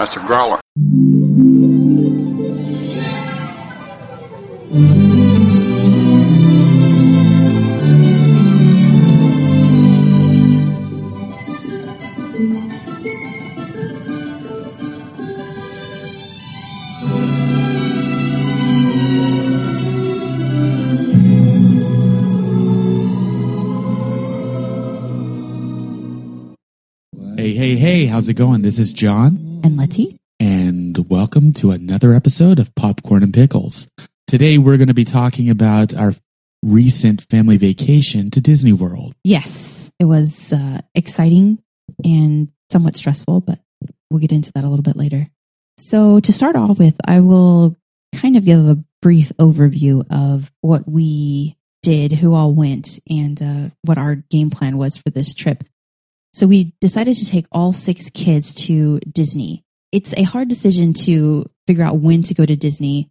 That's a growler. Hey, hey, hey, how's it going? This is John, and and welcome to another episode of Popcorn and Pickles. Today we're going to be talking about our recent family vacation to Disney World. Yes, it was uh, exciting and somewhat stressful, but we'll get into that a little bit later. So, to start off with, I will kind of give a brief overview of what we did, who all went, and uh, what our game plan was for this trip. So, we decided to take all six kids to Disney. It's a hard decision to figure out when to go to Disney.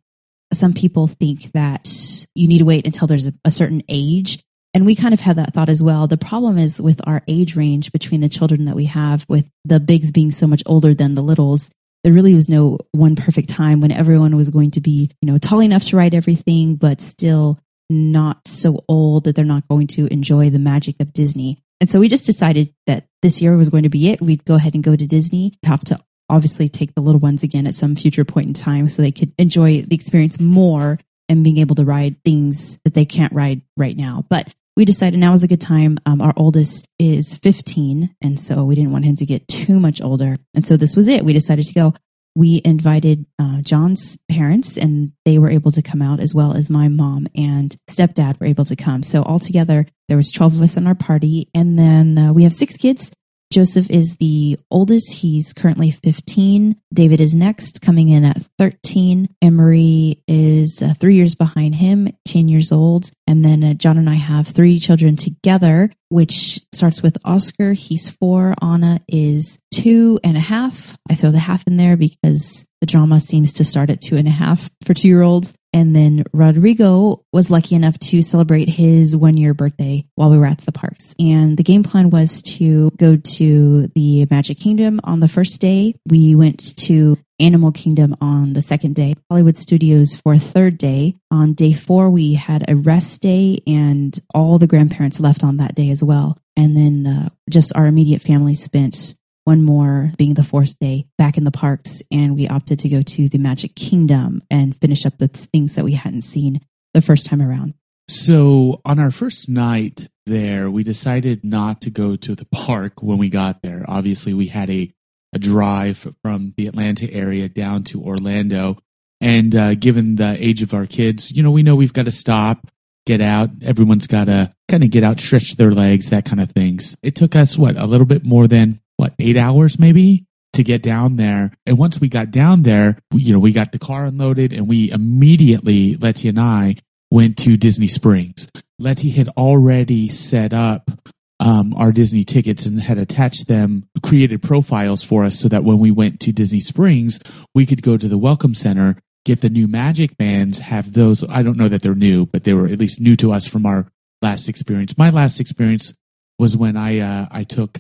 Some people think that you need to wait until there's a, a certain age. And we kind of had that thought as well. The problem is with our age range between the children that we have, with the bigs being so much older than the littles, there really was no one perfect time when everyone was going to be, you know, tall enough to ride everything, but still not so old that they're not going to enjoy the magic of Disney. And so we just decided that this year was going to be it. We'd go ahead and go to Disney. Have to obviously take the little ones again at some future point in time so they could enjoy the experience more and being able to ride things that they can't ride right now. But we decided now is a good time. Um, our oldest is 15, and so we didn't want him to get too much older. And so this was it. We decided to go. We invited uh, John's parents, and they were able to come out as well as my mom and stepdad were able to come. So altogether, there was 12 of us in our party, and then uh, we have six kids. Joseph is the oldest. He's currently 15. David is next, coming in at 13. Emery is uh, three years behind him, 10 years old. And then uh, John and I have three children together, which starts with Oscar. He's four. Anna is two and a half. I throw the half in there because the drama seems to start at two and a half for two year olds. And then Rodrigo was lucky enough to celebrate his one year birthday while we were at the parks. And the game plan was to go to the Magic Kingdom on the first day. We went to Animal Kingdom on the second day, Hollywood Studios for third day. On day four, we had a rest day, and all the grandparents left on that day as well. And then uh, just our immediate family spent one more being the fourth day back in the parks and we opted to go to the magic kingdom and finish up the things that we hadn't seen the first time around So, on our first night there, we decided not to go to the park when we got there. Obviously, we had a, a drive from the Atlanta area down to Orlando. And uh, given the age of our kids, you know, we know we've got to stop, get out. Everyone's got to kind of get out, stretch their legs, that kind of things. It took us, what, a little bit more than, what, eight hours maybe? to get down there. And once we got down there, we, you know, we got the car unloaded and we immediately, Letty and I, went to Disney Springs. Letty had already set up um, our Disney tickets and had attached them, created profiles for us so that when we went to Disney Springs, we could go to the Welcome Center, get the new Magic Bands, have those. I don't know that they're new, but they were at least new to us from our last experience. My last experience was when I uh, I took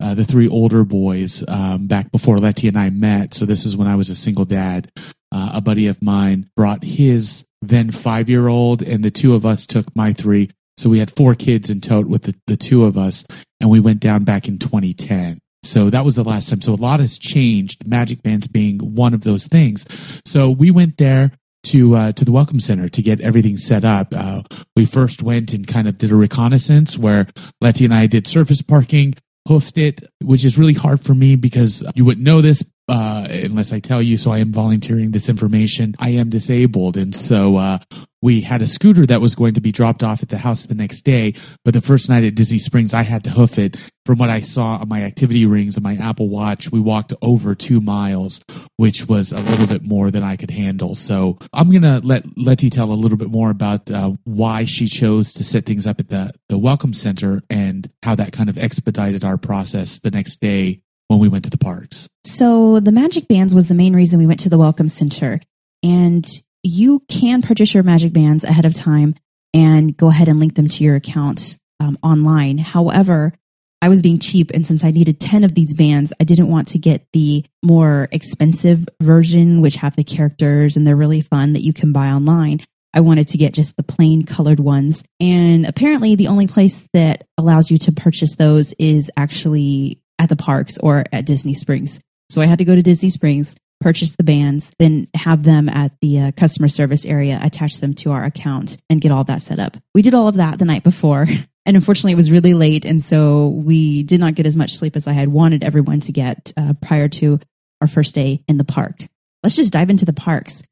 uh, the three older boys um, back before Letty and I met. So this is when I was a single dad. Uh, a buddy of mine brought his then five year old, and the two of us took my three. So we had four kids in tote with the, the two of us, and we went down back in 2010. So that was the last time. So a lot has changed. Magic Bands being one of those things. So we went there to uh, to the Welcome Center to get everything set up. Uh, we first went and kind of did a reconnaissance where Letty and I did surface parking, hoofed it, which is really hard for me because you wouldn't know this uh, unless I tell you. So I am volunteering this information. I am disabled, and so uh, we had a scooter that was going to be dropped off at the house the next day. But the first night at Disney Springs, I had to hoof it. From what I saw on my activity rings and my Apple Watch, we walked over two miles, which was a little bit more than I could handle. So I'm gonna let Letty tell a little bit more about uh, why she chose to set things up at the the Welcome Center and how that kind of expedited our process the next day when we went to the parks. So the magic bands was the main reason we went to the welcome center. And you can purchase your magic bands ahead of time and go ahead and link them to your account um, online. However, I was being cheap. And since I needed 10 of these bands, I didn't want to get the more expensive version, which have the characters and they're really fun that you can buy online. I wanted to get just the plain colored ones. And apparently, the only place that allows you to purchase those is actually at the parks or at Disney Springs. So I had to go to Disney Springs, purchase the bands, then have them at the uh, customer service area, attach them to our account, and get all that set up. We did all of that the night before. And unfortunately, it was really late. And so we did not get as much sleep as I had wanted everyone to get uh, prior to our first day in the park. Let's just dive into the parks.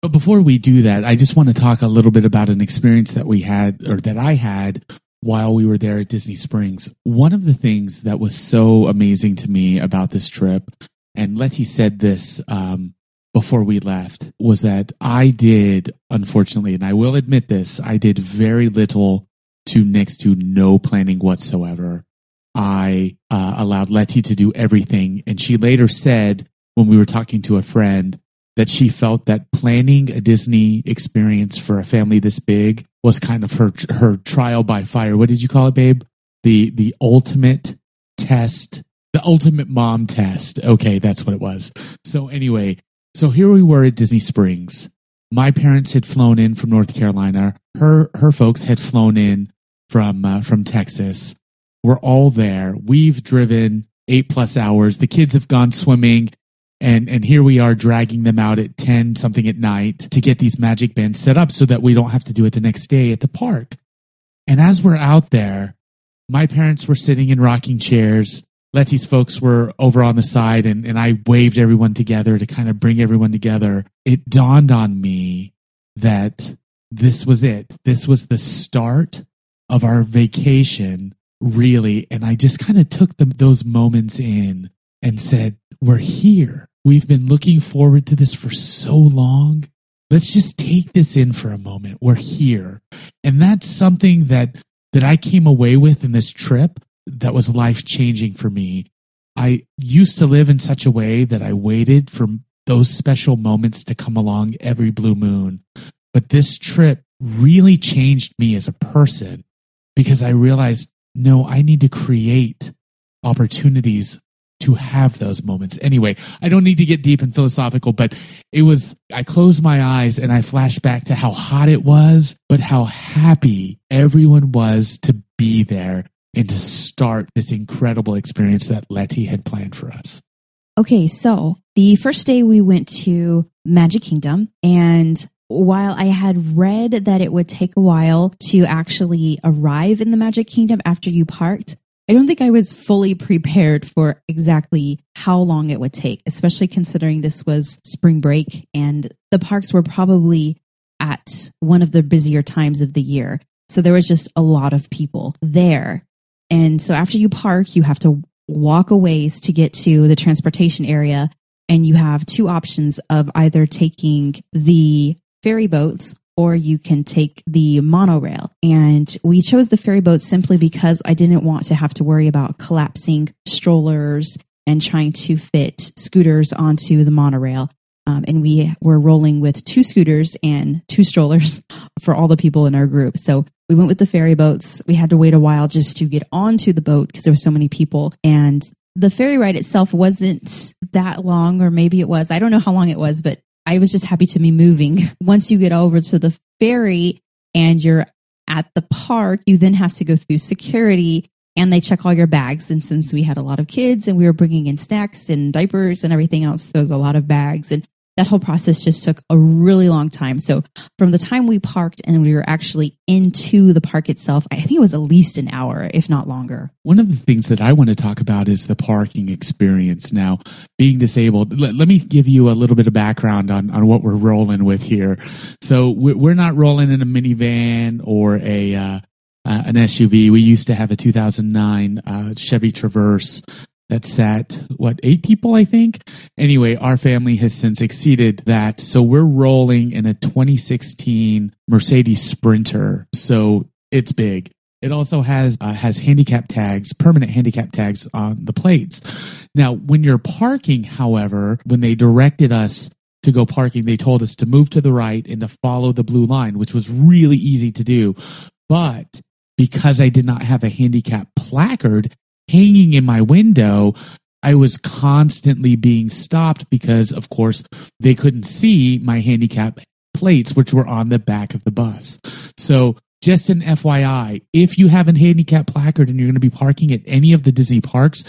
But before we do that, I just want to talk a little bit about an experience that we had or that I had while we were there at Disney Springs. One of the things that was so amazing to me about this trip, and Letty said this um, before we left, was that I did, unfortunately, and I will admit this, I did very little to next to no planning whatsoever. I uh, allowed Letty to do everything. And she later said, when we were talking to a friend, that she felt that planning a Disney experience for a family this big was kind of her her trial by fire. What did you call it, babe? The the ultimate test, the ultimate mom test. Okay, that's what it was. So anyway, so here we were at Disney Springs. My parents had flown in from North Carolina. Her her folks had flown in from uh, from Texas. We're all there. We've driven eight plus hours. The kids have gone swimming and and here we are dragging them out at 10 something at night to get these magic bands set up so that we don't have to do it the next day at the park and as we're out there my parents were sitting in rocking chairs letty's folks were over on the side and, and i waved everyone together to kind of bring everyone together it dawned on me that this was it this was the start of our vacation really and i just kind of took them those moments in and said we're here We've been looking forward to this for so long. Let's just take this in for a moment. We're here. And that's something that that I came away with in this trip that was life changing for me. I used to live in such a way that I waited for those special moments to come along every blue moon. But this trip really changed me as a person because I realized no, I need to create opportunities to have those moments. Anyway, I don't need to get deep and philosophical, but it was, I closed my eyes and I flashed back to how hot it was, but how happy everyone was to be there and to start this incredible experience that Letty had planned for us. Okay, so the first day we went to Magic Kingdom and while I had read that it would take a while to actually arrive in the Magic Kingdom after you parked, I don't think I was fully prepared for exactly how long it would take, especially considering this was spring break and the parks were probably at one of the busier times of the year. So there was just a lot of people there. And so after you park, you have to walk a ways to get to the transportation area. And you have two options of either taking the ferry boats or you can take the monorail. And we chose the ferry boat simply because I didn't want to have to worry about collapsing strollers and trying to fit scooters onto the monorail. Um, and we were rolling with two scooters and two strollers for all the people in our group. So we went with the ferry boats. We had to wait a while just to get onto the boat because there were so many people. And the ferry ride itself wasn't that long, or maybe it was. I don't know how long it was, but I was just happy to be moving. Once you get over to the ferry and you're at the park, you then have to go through security and they check all your bags. And since we had a lot of kids and we were bringing in snacks and diapers and everything else, there was a lot of bags. And that whole process just took a really long time. So from the time we parked and we were actually into the park itself, I think it was at least an hour, if not longer. One of the things that I want to talk about is the parking experience. Now, being disabled, let, let me give you a little bit of background on, on what we're rolling with here. So we're not rolling in a minivan or a, uh, uh, an SUV. We used to have a 2009 uh, Chevy Traverse that sat what eight people i think? Anyway our family has since exceeded that. So we're rolling in a 2016 mercedes sprinter. So it's big. It also has uh, has handicap tags permanent handicap tags on the plates. Now when you're parking however when they directed us to go parking they told us to move to the right and to follow the blue line which was really easy to do. But because I did not have a handicap placard hanging in my window, I was constantly being stopped because, of course, they couldn't see my handicap plates, which were on the back of the bus. So, just an FYI, if you have a handicap placard and you're going to be parking at any of the Disney parks,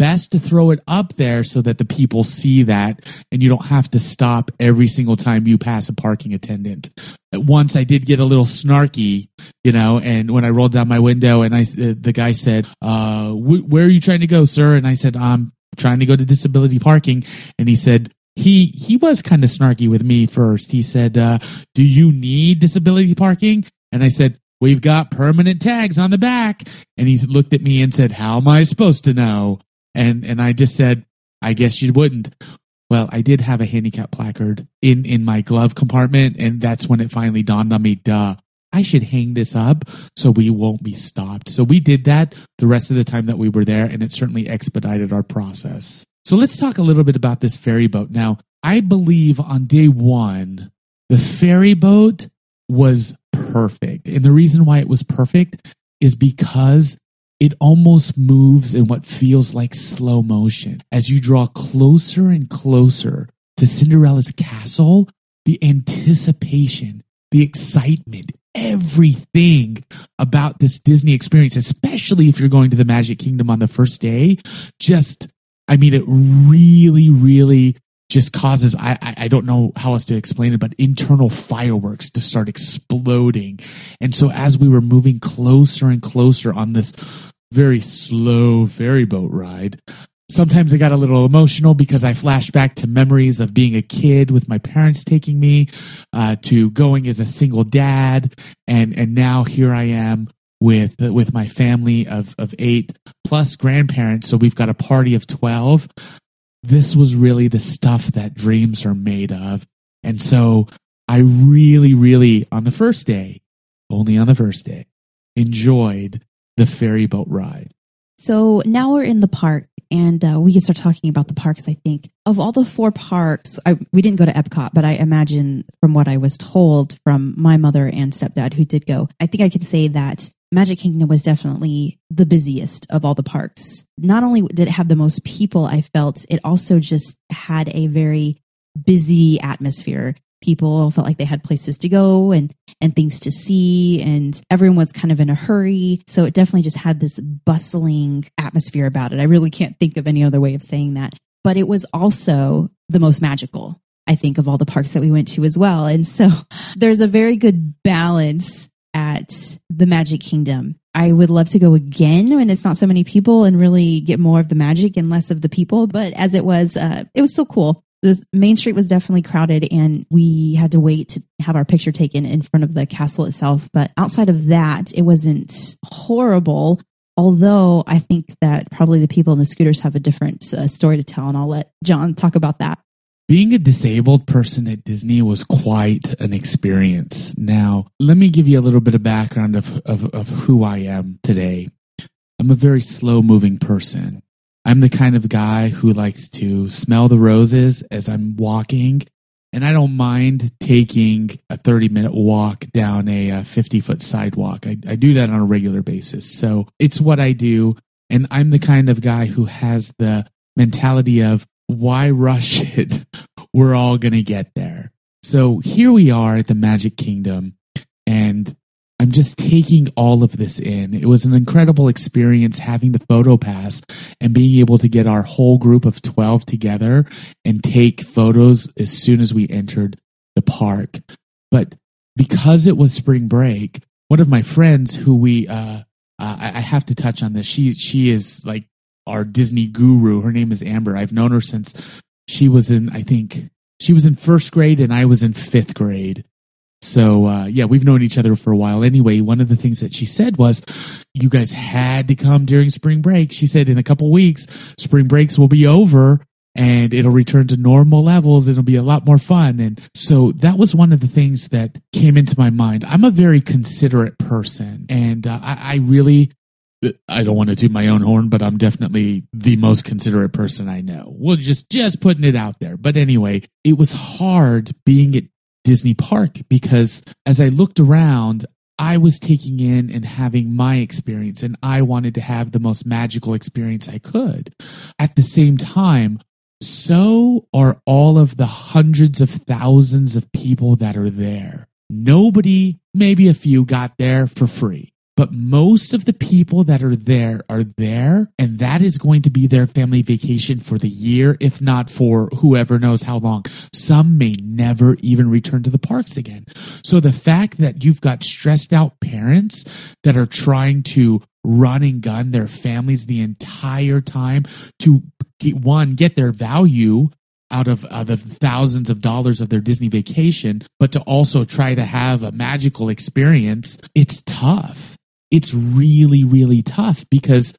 best to throw it up there so that the people see that and you don't have to stop every single time you pass a parking attendant. Once I did get a little snarky, you know, and when I rolled down my window and I, the guy said, uh, where are you trying to go, sir? And I said, I'm trying to go to disability parking. And he said, he he was kind of snarky with me first. He said, uh, "Do you need disability parking?" And I said, "We've got permanent tags on the back." And he looked at me and said, "How am I supposed to know?" And and I just said, I guess you wouldn't. Well, I did have a handicap placard in in my glove compartment, and that's when it finally dawned on me, duh. I should hang this up so we won't be stopped. So we did that the rest of the time that we were there, and it certainly expedited our process. So let's talk a little bit about this ferry boat. Now, I believe on day one, the ferry boat was perfect. And the reason why it was perfect is because it almost moves in what feels like slow motion. As you draw closer and closer to Cinderella's castle, the anticipation, the excitement, everything about this Disney experience, especially if you're going to the Magic Kingdom on the first day, just, I mean, it really, really just causes I, I don't know how else to explain it but internal fireworks to start exploding and so as we were moving closer and closer on this very slow ferry boat ride. Sometimes I got a little emotional because I flashed back to memories of being a kid with my parents taking me uh, to going as a single dad, and and now here I am with with my family of of eight plus grandparents. So we've got a party of twelve. This was really the stuff that dreams are made of, and so I really, really on the first day, only on the first day, enjoyed the ferry boat ride. So now we're in the park, and uh, we can start talking about the parks. I think of all the four parks, I, we didn't go to Epcot, but I imagine from what I was told from my mother and stepdad who did go, I think I can say that Magic Kingdom was definitely the busiest of all the parks. Not only did it have the most people, I felt it also just had a very busy atmosphere people felt like they had places to go and and things to see and everyone was kind of in a hurry. So it definitely just had this bustling atmosphere about it. I really can't think of any other way of saying that. But it was also the most magical i think of all the parks that we went to as well. And so there's a very good balance at the magic kingdom. I would love to go again when it's not so many people and really get more of the magic and less of the people. But as it was, uh, it was still cool the main street was definitely crowded and we had to wait to have our picture taken in front of the castle itself but outside of that it wasn't horrible although i think that probably the people in the scooters have a different uh, story to tell and i'll let john talk about that being a disabled person at Disney was quite an experience. Now, let me give you a little bit of background of, of, of who I am today. I'm a very slow moving person. I'm the kind of guy who likes to smell the roses as I'm walking, and I don't mind taking a 30 minute walk down a uh, 50 foot sidewalk. I, I do that on a regular basis. So it's what I do. And I'm the kind of guy who has the mentality of why rush it? We're all going to get there. So here we are at the Magic Kingdom, and I'm just taking all of this in. It was an incredible experience having the photo pass and being able to get our whole group of 12 together and take photos as soon as we entered the park. But because it was spring break, one of my friends who we, uh, uh, I have to touch on this. She, she is like our Disney guru. Her name is Amber. I've known her since she was in, I think, she was in first grade and I was in fifth grade. So uh, yeah, we've known each other for a while. Anyway, one of the things that she said was, "You guys had to come during spring break." She said, "In a couple weeks, spring breaks will be over." And it'll return to normal levels. It'll be a lot more fun. And so that was one of the things that came into my mind. I'm a very considerate person, and uh, I, I really I don't want to toot my own horn, but I'm definitely the most considerate person I know. Well, just just putting it out there. But anyway, it was hard being at Disney Park because as I looked around, I was taking in and having my experience, and I wanted to have the most magical experience I could. At the same time, so are all of the hundreds of thousands of people that are there. Nobody, maybe a few, got there for free. But most of the people that are there are there, and that is going to be their family vacation for the year, if not for whoever knows how long. Some may never even return to the parks again. So the fact that you've got stressed out parents that are trying to run and gun their families the entire time to get, one, get their value out of uh, the thousands of dollars of their Disney vacation, but to also try to have a magical experience, it's tough it's really, really tough because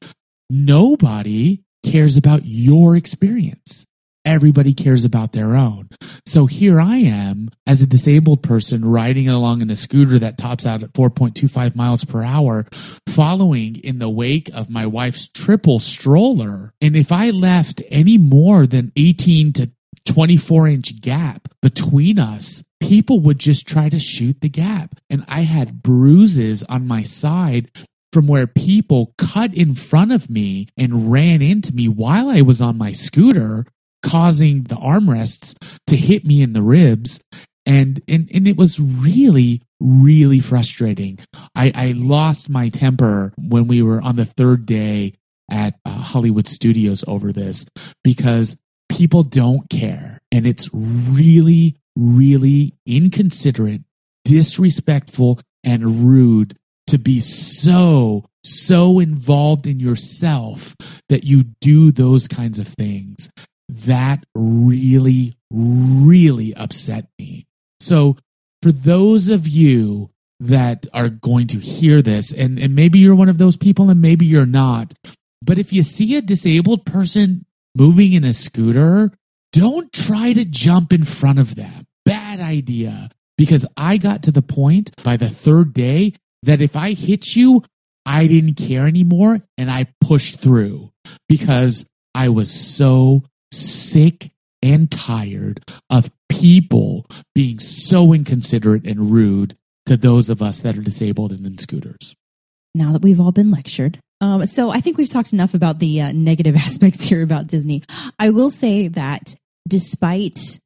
nobody cares about your experience. Everybody cares about their own. So here I am as a disabled person riding along in a scooter that tops out at 4.25 miles per hour, following in the wake of my wife's triple stroller. And if I left any more than 18 to 24 inch gap between us, people would just try to shoot the gap. And I had bruises on my side from where people cut in front of me and ran into me while I was on my scooter, causing the armrests to hit me in the ribs. And, and, and it was really, really frustrating. I, I lost my temper when we were on the third day at uh, Hollywood Studios over this because people don't care. And it's really, really inconsiderate, disrespectful, and rude to be so, so involved in yourself that you do those kinds of things. That really, really upset me. So, for those of you that are going to hear this, and, and maybe you're one of those people and maybe you're not, but if you see a disabled person moving in a scooter, don't try to jump in front of them. Idea. Because I got to the point by the third day that if I hit you, I didn't care anymore and I pushed through because I was so sick and tired of people being so inconsiderate and rude to those of us that are disabled and in scooters. Now that we've all been lectured, um, so I think we've talked enough about the uh, negative aspects here about Disney. I will say that despite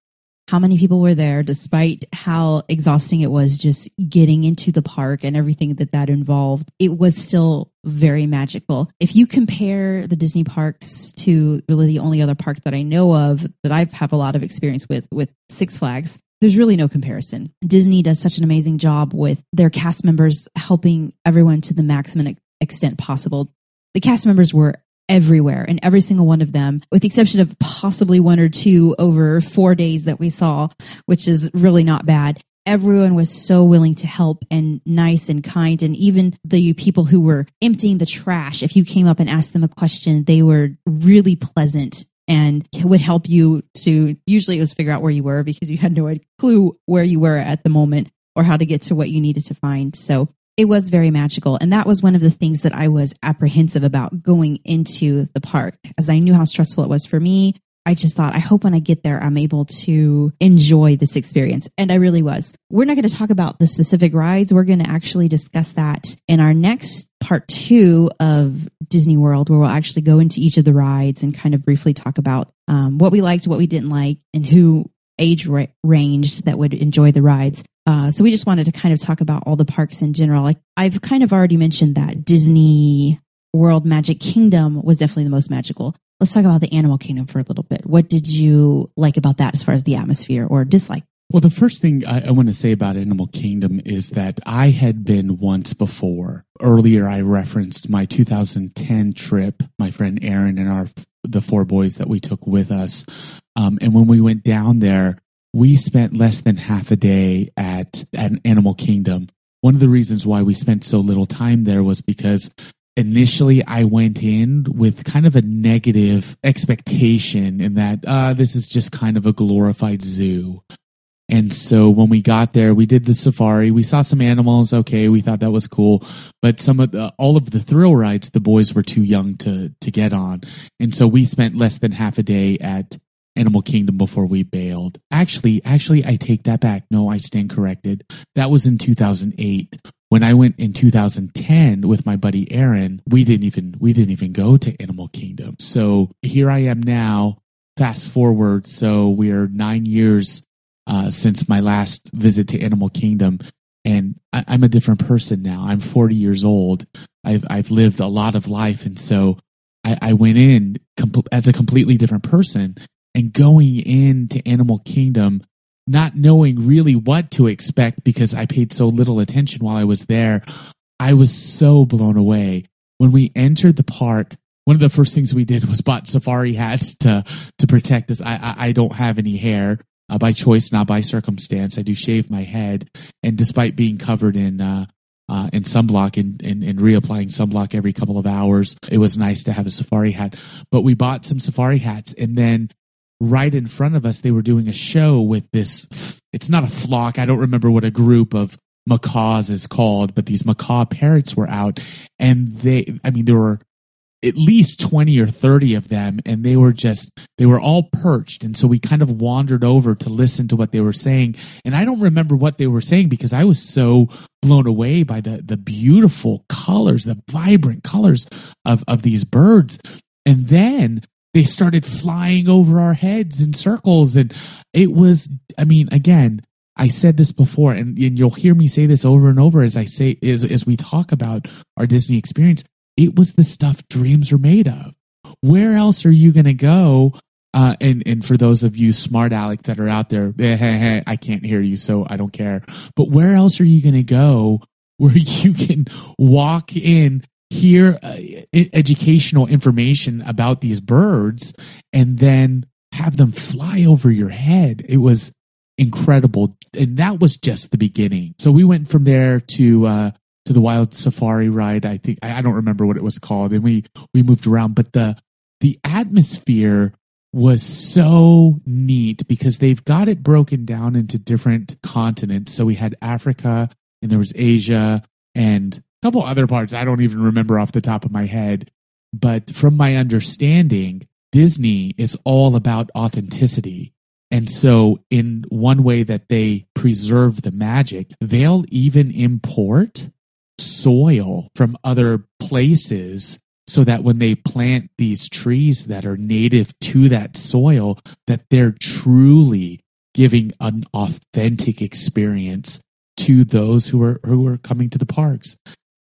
how many people were there, despite how exhausting it was just getting into the park and everything that that involved, it was still very magical. If you compare the Disney parks to really the only other park that I know of that I have have a lot of experience with, with Six Flags, there's really no comparison. Disney does such an amazing job with their cast members helping everyone to the maximum extent possible. The cast members were everywhere and every single one of them, with the exception of possibly one or two over four days that we saw, which is really not bad. Everyone was so willing to help and nice and kind. And even the people who were emptying the trash, if you came up and asked them a question, they were really pleasant and would help you to usually it was figure out where you were because you had no clue where you were at the moment or how to get to what you needed to find. So it was very magical. And that was one of the things that I was apprehensive about going into the park as I knew how stressful it was for me. I just thought, I hope when I get there, I'm able to enjoy this experience. And I really was. We're not going to talk about the specific rides. We're going to actually discuss that in our next part two of Disney World, where we'll actually go into each of the rides and kind of briefly talk about um, what we liked, what we didn't like, and who age ra- ranged that would enjoy the rides. Uh, so we just wanted to kind of talk about all the parks in general. Like I've kind of already mentioned that Disney World Magic Kingdom was definitely the most magical. Let's talk about the Animal Kingdom for a little bit. What did you like about that as far as the atmosphere or dislike? Well, the first thing I, I, want to say about Animal Kingdom is that I had been once before. Earlier, I referenced my 2010 trip, my friend Aaron and our the four boys that we took with us. Um, and when we went down there, we spent less than half a day at, at Animal Kingdom. One of the reasons why we spent so little time there was because initially I went in with kind of a negative expectation in that uh, this is just kind of a glorified zoo. And so when we got there, we did the safari. We saw some animals. Okay, we thought that was cool, but some of the, all of the thrill rides, the boys were too young to to get on, and so we spent less than half a day at Animal Kingdom before we bailed. Actually, actually, I take that back. No, I stand corrected. That was in 2008. when I went in 2010 with my buddy Aaron, we didn't even we didn't even go to Animal Kingdom. So here I am now. Fast forward, so we are nine years uh, since my last visit to Animal Kingdom, and I, am a different person now. I'm 40 years old. I've I've lived a lot of life, and so I, I went in com- as a completely different person. And going into Animal Kingdom, not knowing really what to expect because I paid so little attention while I was there, I was so blown away. When we entered the park, one of the first things we did was bought safari hats to to protect us. I I, I don't have any hair uh, by choice, not by circumstance. I do shave my head, and despite being covered in uh, uh, in sunblock and, and, and reapplying sunblock every couple of hours, it was nice to have a safari hat. But we bought some safari hats, and then right in front of us, they were doing a show with this. It's not a flock. I don't remember what a group of macaws is called, but these macaw parrots were out, and they. I mean, there were at least 20 or 30 of them and they were just they were all perched and so we kind of wandered over to listen to what they were saying and i don't remember what they were saying because i was so blown away by the the beautiful colors the vibrant colors of of these birds and then they started flying over our heads in circles. And it was i mean again i said this before and, and you'll hear me say this over and over as i say as, as we talk about our disney experience. It was the stuff dreams are made of. Where else are you going to go? Uh, and and for those of you smart Alex that are out there, eh, I can't hear you, so I don't care. But where else are you going to go where you can walk in hear uh, educational information about these birds and then have them fly over your head. It was incredible. And that was just the beginning. So we went from there to, uh, to the wild safari ride. I think, I don't remember what it was called. And we, we moved around, but the, the atmosphere was so neat because they've got it broken down into different continents. So we had Africa and there was Asia and couple other parts I don't even remember off the top of my head. But from my understanding, Disney is all about authenticity. And so, in one way that they preserve the magic, they'll even import soil from other places so that when they plant these trees that are native to that soil, that they're truly giving an authentic experience to those who are who are coming to the parks.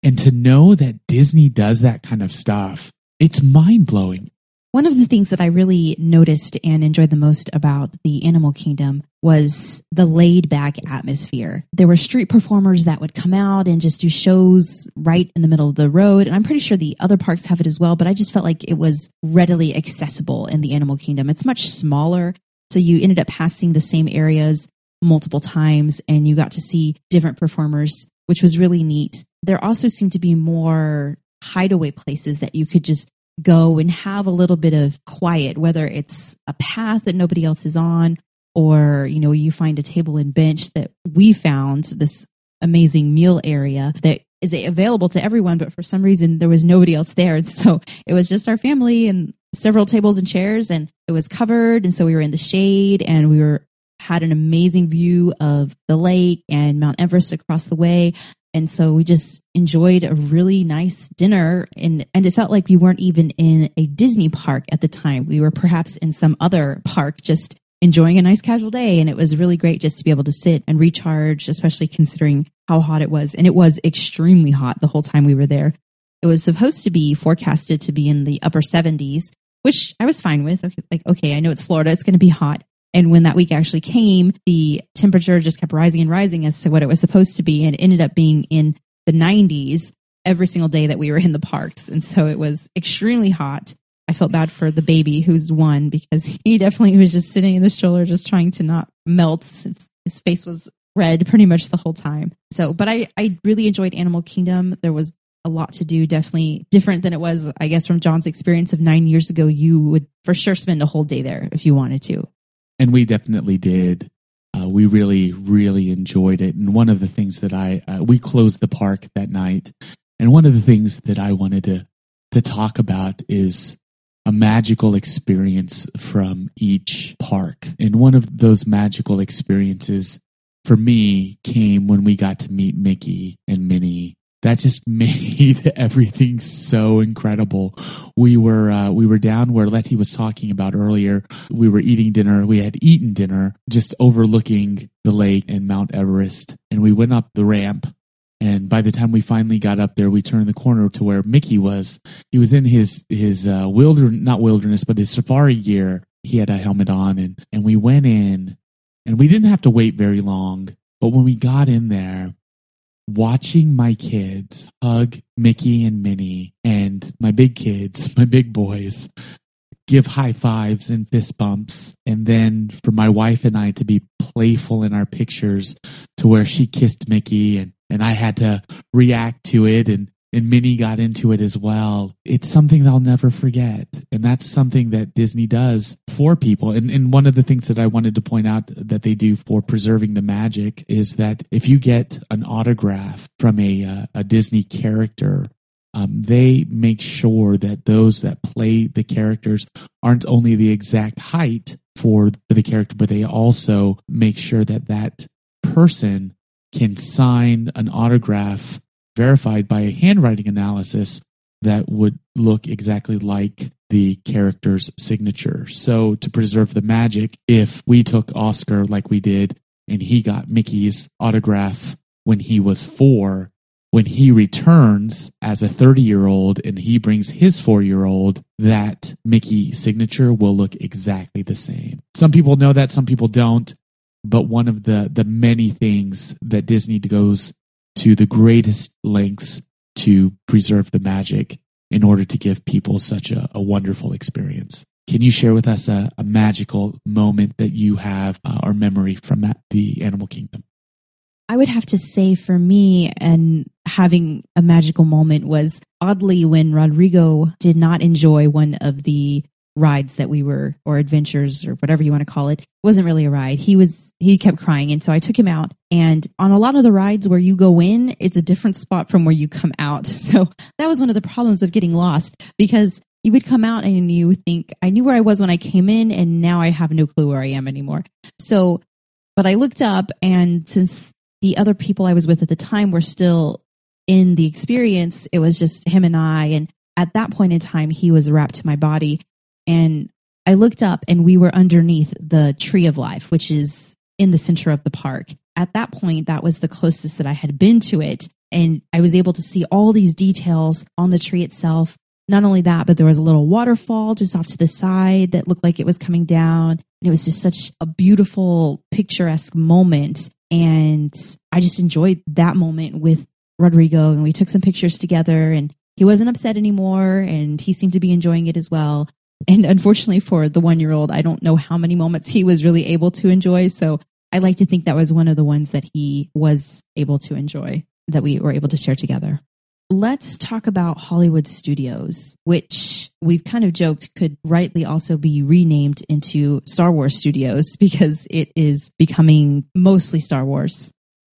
And to know that Disney does that kind of stuff, it's mind blowing. One of the things that I really noticed and enjoyed the most about the Animal Kingdom was the laid back atmosphere. There were street performers that would come out and just do shows right in the middle of the road. And I'm pretty sure the other parks have it as well, but I just felt like it was readily accessible in the Animal Kingdom. It's much smaller. So you ended up passing the same areas multiple times and you got to see different performers, which was really neat there also seemed to be more hideaway places that you could just go and have a little bit of quiet, whether it's a path that nobody else is on, or you know, you find a table and bench that we found this amazing meal area that is available to everyone, but for some reason there was nobody else there. And so it was just our family and several tables and chairs and it was covered. And so we were in the shade and we were had an amazing view of the lake and Mount Everest across the way. And so we just enjoyed a really nice dinner and, and it felt like we weren't even in a Disney park at the time. We were perhaps in some other park just enjoying a nice casual day. And it was really great just to be able to sit and recharge, especially considering how hot it was. And it was extremely hot the whole time we were there. It was supposed to be forecasted to be in the upper 70s, which I was fine with. Okay, like, okay, I know it's Florida. It's going to be hot. And when that week actually came, the temperature just kept rising and rising as to what it was supposed to be and ended up being in the 90s every single day that we were in the parks. And so it was extremely hot. I felt bad for the baby who's one because he definitely was just sitting in the stroller just trying to not melt. His, his face was red pretty much the whole time. So, but I, I really enjoyed Animal Kingdom. There was a lot to do, definitely different than it was, I guess, from John's experience of nine years ago. You would for sure spend a whole day there if you wanted to. And we definitely did. Uh, we really, really enjoyed it. And one of the things that I, uh, we closed the park that night. And one of the things that I wanted to, to talk about is a magical experience from each park. And one of those magical experiences for me came when we got to meet Mickey and Minnie. That just made everything so incredible. We were uh, we were down where Letty was talking about earlier. We were eating dinner. We had eaten dinner just overlooking the lake and Mount Everest, and we went up the ramp and by the time we finally got up there, we turned the corner to where Mickey was. He was in his his uh, wilderness, not wilderness, but his safari gear. He had a helmet on, and and we went in, and we didn't have to wait very long. But when we got in there, watching my kids hug Mickey and Minnie, and my big kids, my big boys, give high fives and fist bumps. And then for my wife and I to be playful in our pictures to where she kissed Mickey and and I had to react to it and and Minnie got into it as well. It's something they'll never forget. And that's something that Disney does for people. And, and one of the things that I wanted to point out that they do for preserving the magic is that if you get an autograph from a, uh, a Disney character, um, they make sure that those that play the characters aren't only the exact height for the character, but they also make sure that that person can sign an autograph verified by a handwriting analysis that would look exactly like the character's signature. So, to preserve the magic, if we took Oscar like we did and he got Mickey's autograph when he was four, when he returns as a 30 year old and he brings his four year old, that Mickey signature will look exactly the same. Some people know that, some people don't but one of the the many things that Disney goes to the greatest lengths to preserve the magic in order to give people such a, a wonderful experience. Can you share with us a, a magical moment that you have uh, or memory from the Animal Kingdom? I would have to say for me, and having a magical moment was oddly when Rodrigo did not enjoy one of the rides that we were or adventures or whatever you want to call it. it wasn't really a ride. He was he kept crying and so i took him out. And on a lot of the rides where you go in it's a different spot from where you come out. So that was one of the problems of getting lost because you would come out and you think i knew where i was when i came in and now i have no clue where i am anymore. So but i looked up and since the other people i was with at the time were still in the experience it was just him and i and at that point in time he was wrapped to my body and I looked up and we were underneath the tree of life, which is in the center of the park. At that point, that was the closest that I had been to it. And I was able to see all these details on the tree itself. Not only that, but there was a little waterfall just off to the side that looked like it was coming down. And it was just such a beautiful, picturesque moment. And I just enjoyed that moment with Rodrigo. And we took some pictures together and he wasn't upset anymore. And he seemed to be enjoying it as well and unfortunately for the one year old, I don't know how many moments he was really able to enjoy. So I like to think that was one of the ones that he was able to enjoy that we were able to share together. Let's talk about Hollywood Studios, which we've kind of joked could rightly also be renamed into Star Wars Studios because it is becoming mostly Star Wars.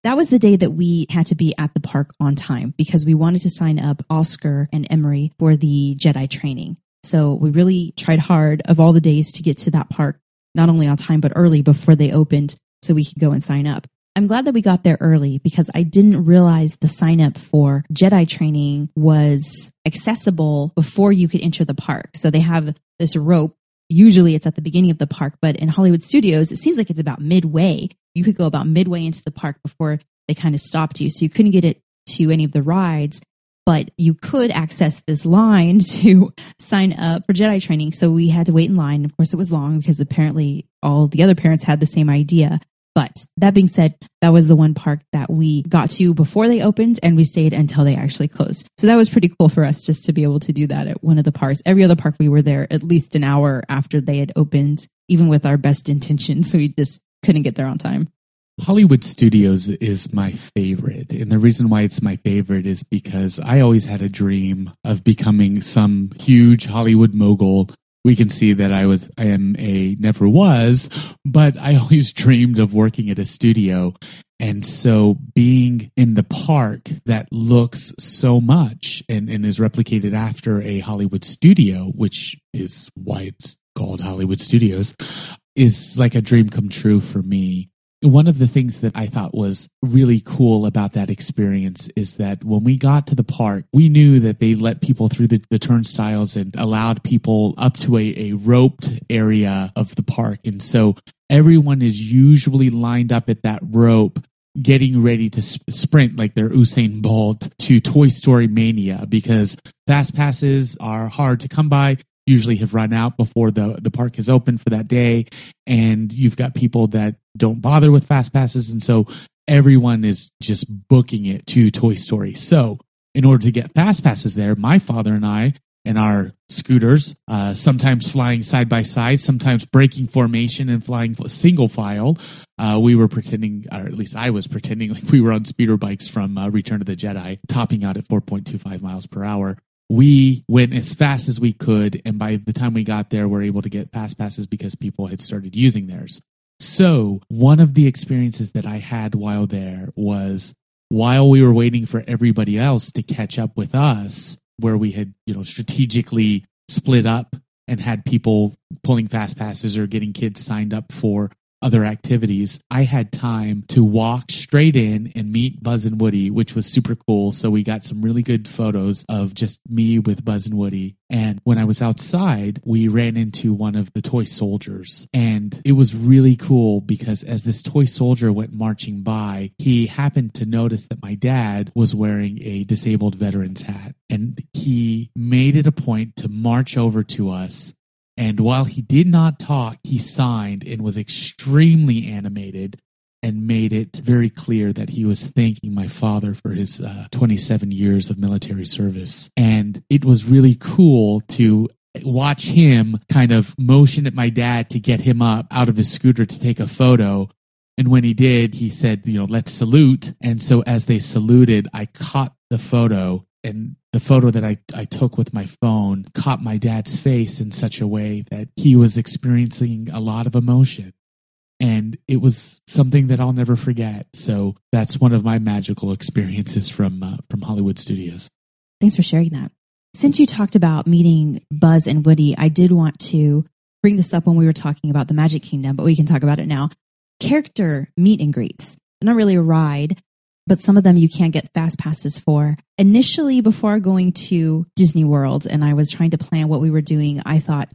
That was the day that we had to be at the park on time because we wanted to sign up Oscar and Emery for the Jedi training. So we really tried hard of all the days to get to that park, not only on time, but early before they opened so we could go and sign up. I'm glad that we got there early because I didn't realize the sign up for Jedi training was accessible before you could enter the park. So they have this rope. Usually it's at the beginning of the park, but in Hollywood Studios, it seems like it's about midway. You could go about midway into the park before they kind of stopped you. So you couldn't get it to any of the rides but you could access this line to sign up for Jedi training. So we had to wait in line. Of course, it was long because apparently all the other parents had the same idea. But that being said, that was the one park that we got to before they opened and we stayed until they actually closed. So that was pretty cool for us just to be able to do that at one of the parks. Every other park we were there at least an hour after they had opened, even with our best intentions. So we just couldn't get there on time. Hollywood Studios is my favorite. And the reason why it's my favorite is because I always had a dream of becoming some huge Hollywood mogul. We can see that I was, I am a, never was, but I always dreamed of working at a studio. And so being in the park that looks so much and, and is replicated after a Hollywood studio, which is why it's called Hollywood Studios, is like a dream come true for me one of the things that I thought was really cool about that experience is that when we got to the park, we knew that they let people through the, the turnstiles and allowed people up to a, a roped area of the park. And so everyone is usually lined up at that rope getting ready to sp- sprint like they're Usain Bolt to Toy Story Mania because fast passes are hard to come by usually have run out before the, the park is open for that day. And you've got people that don't bother with fast passes. And so everyone is just booking it to Toy Story. So in order to get fast passes there, my father and I and our scooters, uh, sometimes flying side by side, sometimes breaking formation and flying single file. Uh, we were pretending, or at least I was pretending, like we were on speeder bikes from uh, Return of the Jedi, topping out at 4.25 miles per hour we went as fast as we could. And by the time we got there, we are able to get fast passes because people had started using theirs. So, one of the experiences that I had while there was while we were waiting for everybody else to catch up with us, where we had, you know, strategically split up and had people pulling fast passes or getting kids signed up for other activities, I had time to walk straight in and meet Buzz and Woody, which was super cool. So we got some really good photos of just me with Buzz and Woody. And when I was outside, we ran into one of the toy soldiers. And it was really cool because as this toy soldier went marching by, he happened to notice that my dad was wearing a disabled veteran's hat. And he made it a point to march over to us and while he did not talk, he signed and was extremely animated and made it very clear that he was thanking my father for his uh, 27 years of military service. And it was really cool to watch him kind of motion at my dad to get him up out of his scooter to take a photo. And when he did, he said, you know, let's salute. And so as they saluted, I caught the photo and the photo that I, I took with my phone caught my dad's face in such a way that he was experiencing a lot of emotion. And it was something that I'll never forget. So that's one of my magical experiences from uh, from Hollywood Studios. Thanks for sharing that. Since you talked about meeting Buzz and Woody, I did want to bring this up when we were talking about the Magic Kingdom, but we can talk about it now. Character meet and greets. Not really a ride, but some of them you can't get fast passes for. Initially, before going to Disney World and I was trying to plan what we were doing, I thought,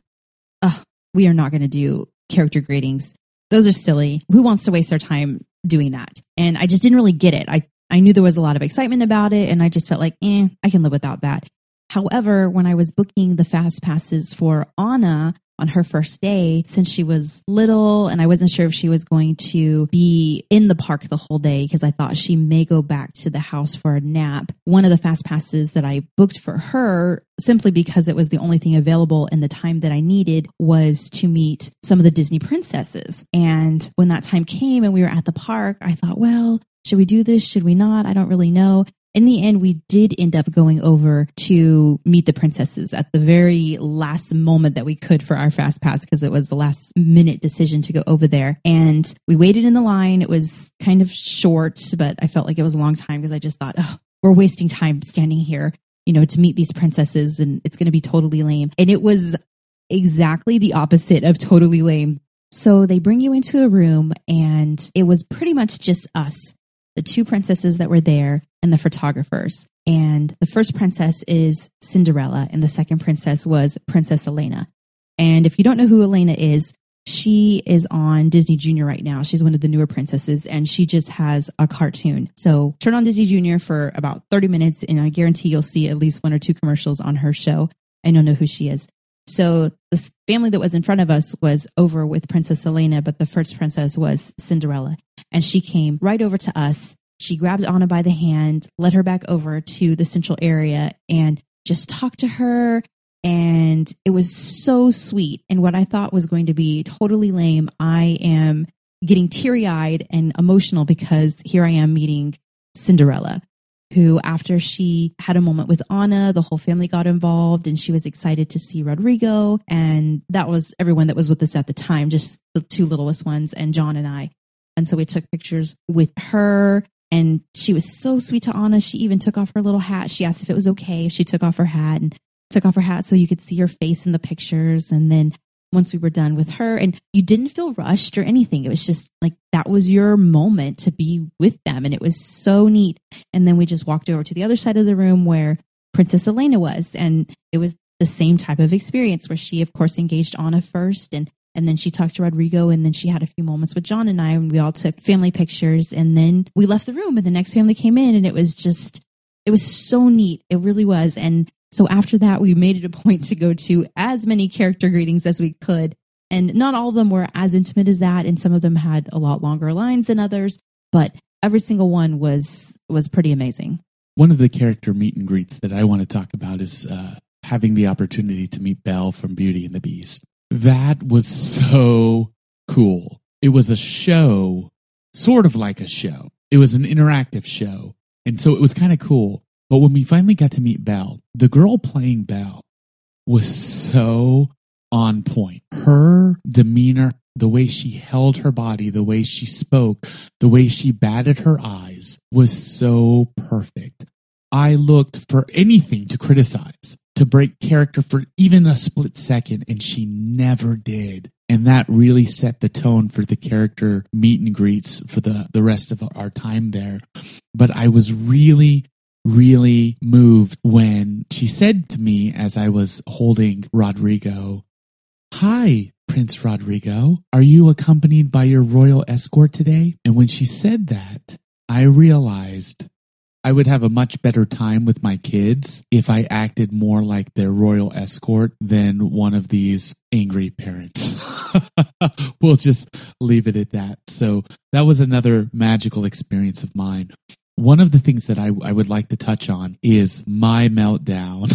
oh, we are not going to do character greetings. Those are silly. Who wants to waste their time doing that? And I just didn't really get it. I, I knew there was a lot of excitement about it, and I just felt like, eh, I can live without that. However, when I was booking the fast passes for Anna, on her first day since she was little and I wasn't sure if she was going to be in the park the whole day because I thought she may go back to the house for a nap. One of the fast passes that I booked for her simply because it was the only thing available in the time that I needed was to meet some of the Disney princesses. And when that time came and we were at the park, I thought, well, should we do this? Should we not? I don't really know in the end, we did end up going over to meet the princesses at the very last moment that we could for our fast pass because it was the last minute decision to go over there. And we waited in the line. It was kind of short, but I felt like it was a long time because I just thought, oh, we're wasting time standing here, you know, to meet these princesses and it's going to be totally lame. And it was exactly the opposite of totally lame. So they bring you into a room and it was pretty much just us the two princesses that were there and the photographers. And the first princess is Cinderella, and the second princess was Princess Elena. And if you don't know who Elena is, she is on Disney Junior right now. She's one of the newer princesses, and she just has a cartoon. So turn on Disney Junior for about 30 minutes, and I guarantee you'll see at least one or two commercials on her show, and you'll know who she is. So the family that was in front of us was over with Princess Elena, but the first princess was Cinderella. And she came right over to us. She grabbed Anna by the hand, led her back over to the central area, and just talked to her. And it was so sweet. And what I thought was going to be totally lame, I am getting teary eyed and emotional because here I am meeting Cinderella who, after she had a moment with Anna, the whole family got involved and she was excited to see Rodrigo. And that was everyone that was with us at the time, just the two littlest ones and John and I. And so we took pictures with her and she was so sweet to Anna. She even took off her little hat. She asked if it was okay if she took off her hat and took off her hat so you could see her face in the pictures. And then once we were done with her and you didn't feel rushed or anything. It was just like that was your moment to be with them. And it was so neat. And then we just walked over to the other side of the room where Princess Elena was. And it was the same type of experience where she, of course, engaged Anna first and and then she talked to Rodrigo, and then she had a few moments with John and I, and we all took family pictures. And then we left the room, and the next family came in, and it was just, it was so neat. It really was. And so after that, we made it a point to go to as many character greetings as we could. And not all of them were as intimate as that, and some of them had a lot longer lines than others, but every single one was was pretty amazing. One of the character meet and greets that I want to talk about is uh, having the opportunity to meet Belle from Beauty and the Beast. That was so cool. It was a show, sort of like a show. It was an interactive show. And so it was kind of cool. But when we finally got to meet Belle, the girl playing Belle was so on point. Her demeanor, the way she held her body, the way she spoke, the way she batted her eyes was so perfect. I looked for anything to criticize, to break character for even a split second, and she never did. And that really set the tone for the character meet and greets for the, the rest of our time there. But I was really really moved when she said to me as I was holding Rodrigo, Hi, Prince Rodrigo. Are you accompanied by your royal escort today? And when she said that, I realized I would have a much better time with my kids if I acted more like their royal escort than one of these angry parents. we'll just leave it at that. So that was another magical experience of mine. One of the things that I, I would like to touch on is my meltdown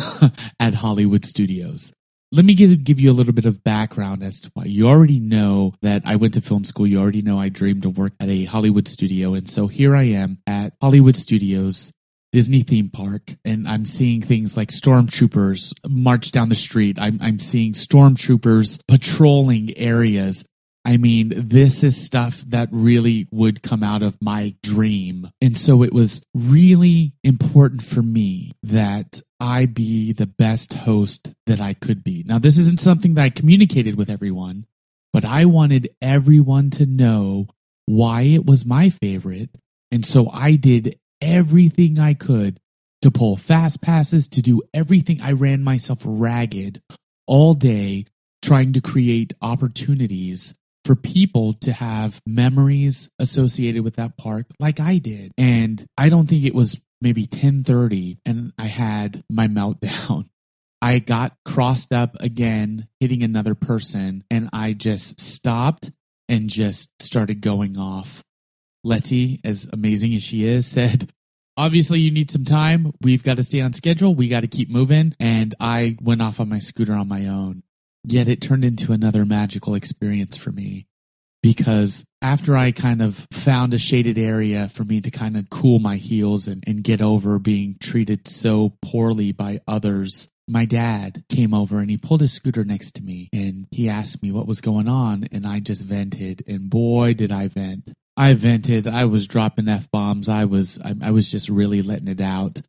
at Hollywood Studios. Let me give, give you a little bit of background as to why. You already know that I went to film school. You already know I dreamed to work at a Hollywood studio. And so here I am at Hollywood Studios, Disney theme park, and I'm seeing things like stormtroopers march down the street. I'm, I'm seeing stormtroopers patrolling areas. I mean, this is stuff that really would come out of my dream. And so it was really important for me that I be the best host that I could be. Now, this isn't something that I communicated with everyone, but I wanted everyone to know why it was my favorite. And so I did everything I could to pull fast passes, to do everything. I ran myself ragged all day trying to create opportunities for people to have memories associated with that park like I did. And I don't think it was maybe 1030 and I had my meltdown. I got crossed up again, hitting another person, and I just stopped and just started going off. Letty, as amazing as she is, said, Obviously, you need some time. We've got to stay on schedule. We got to keep moving. And I went off on my scooter on my own. Yet it turned into another magical experience for me because after I kind of found a shaded area for me to kind of cool my heels and, and get over being treated so poorly by others, my dad came over and he pulled his scooter next to me and he asked me what was going on. And I just vented. And boy, did I vent. I vented. I was dropping F bombs. I was, I, I was just really letting it out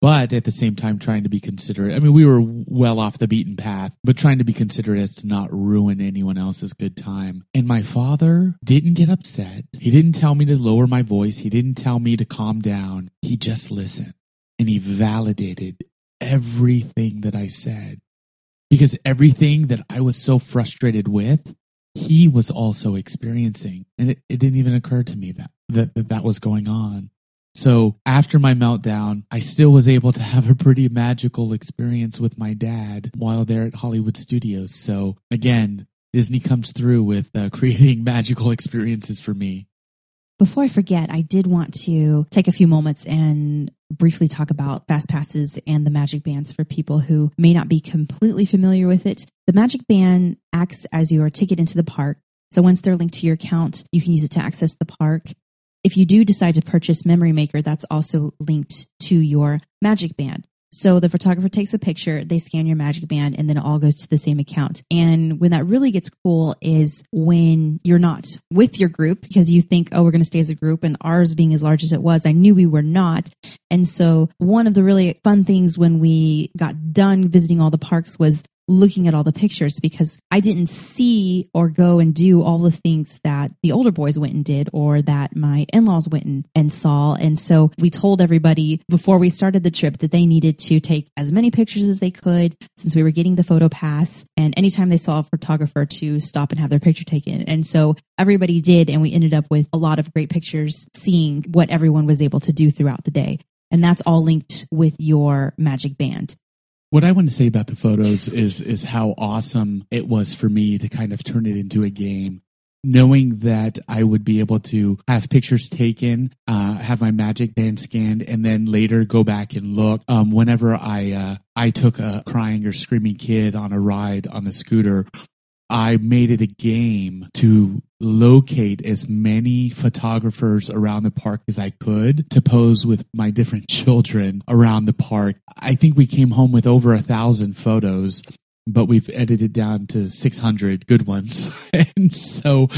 but at the same time trying to be considerate. I mean, we were well off the beaten path, but trying to be considerate as to not ruin anyone else's good time. And my father didn't get upset. He didn't tell me to lower my voice. He didn't tell me to calm down. He just listened and he validated everything that I said because everything that I was so frustrated with, he was also experiencing. And it, it didn't even occur to me that, that, that that was going on. So after my meltdown, I still was able to have a pretty magical experience with my dad while there at Hollywood Studios. So again, Disney comes through with uh, creating magical experiences for me. Before I forget, I did want to take a few moments and briefly talk about Fast Passes and the Magic Bands for people who may not be completely familiar with it. The Magic Band acts as your ticket into the park. So once they're linked to your account, you can use it to access the park if you do decide to purchase Memory Maker, that's also linked to your Magic Band. So the photographer takes a picture, they scan your Magic Band, and then it all goes to the same account. And when that really gets cool is when you're not with your group because you think, oh, we're going to stay as a group. And ours being as large as it was, I knew we were not. And so one of the really fun things when we got done visiting all the parks was looking at all the pictures because I didn't see or go and do all the things that the older boys went and did or that my in-laws went and, and saw. And so we told everybody before we started the trip that they needed to take as many pictures as they could since we were getting the photo pass and anytime they saw a photographer to stop and have their picture taken. And so everybody did. And we ended up with a lot of great pictures seeing what everyone was able to do throughout the day. And that's all linked with your magic band. What I want to say about the photos is is how awesome it was for me to kind of turn it into a game. Knowing that I would be able to have pictures taken, uh, have my magic band scanned, and then later go back and look. Um, whenever I uh, I took a crying or screaming kid on a ride on the scooter, I made it a game to locate as many photographers around the park as I could to pose with my different children around the park. I think we came home with over a thousand photos but we've edited down to 600 good ones. and so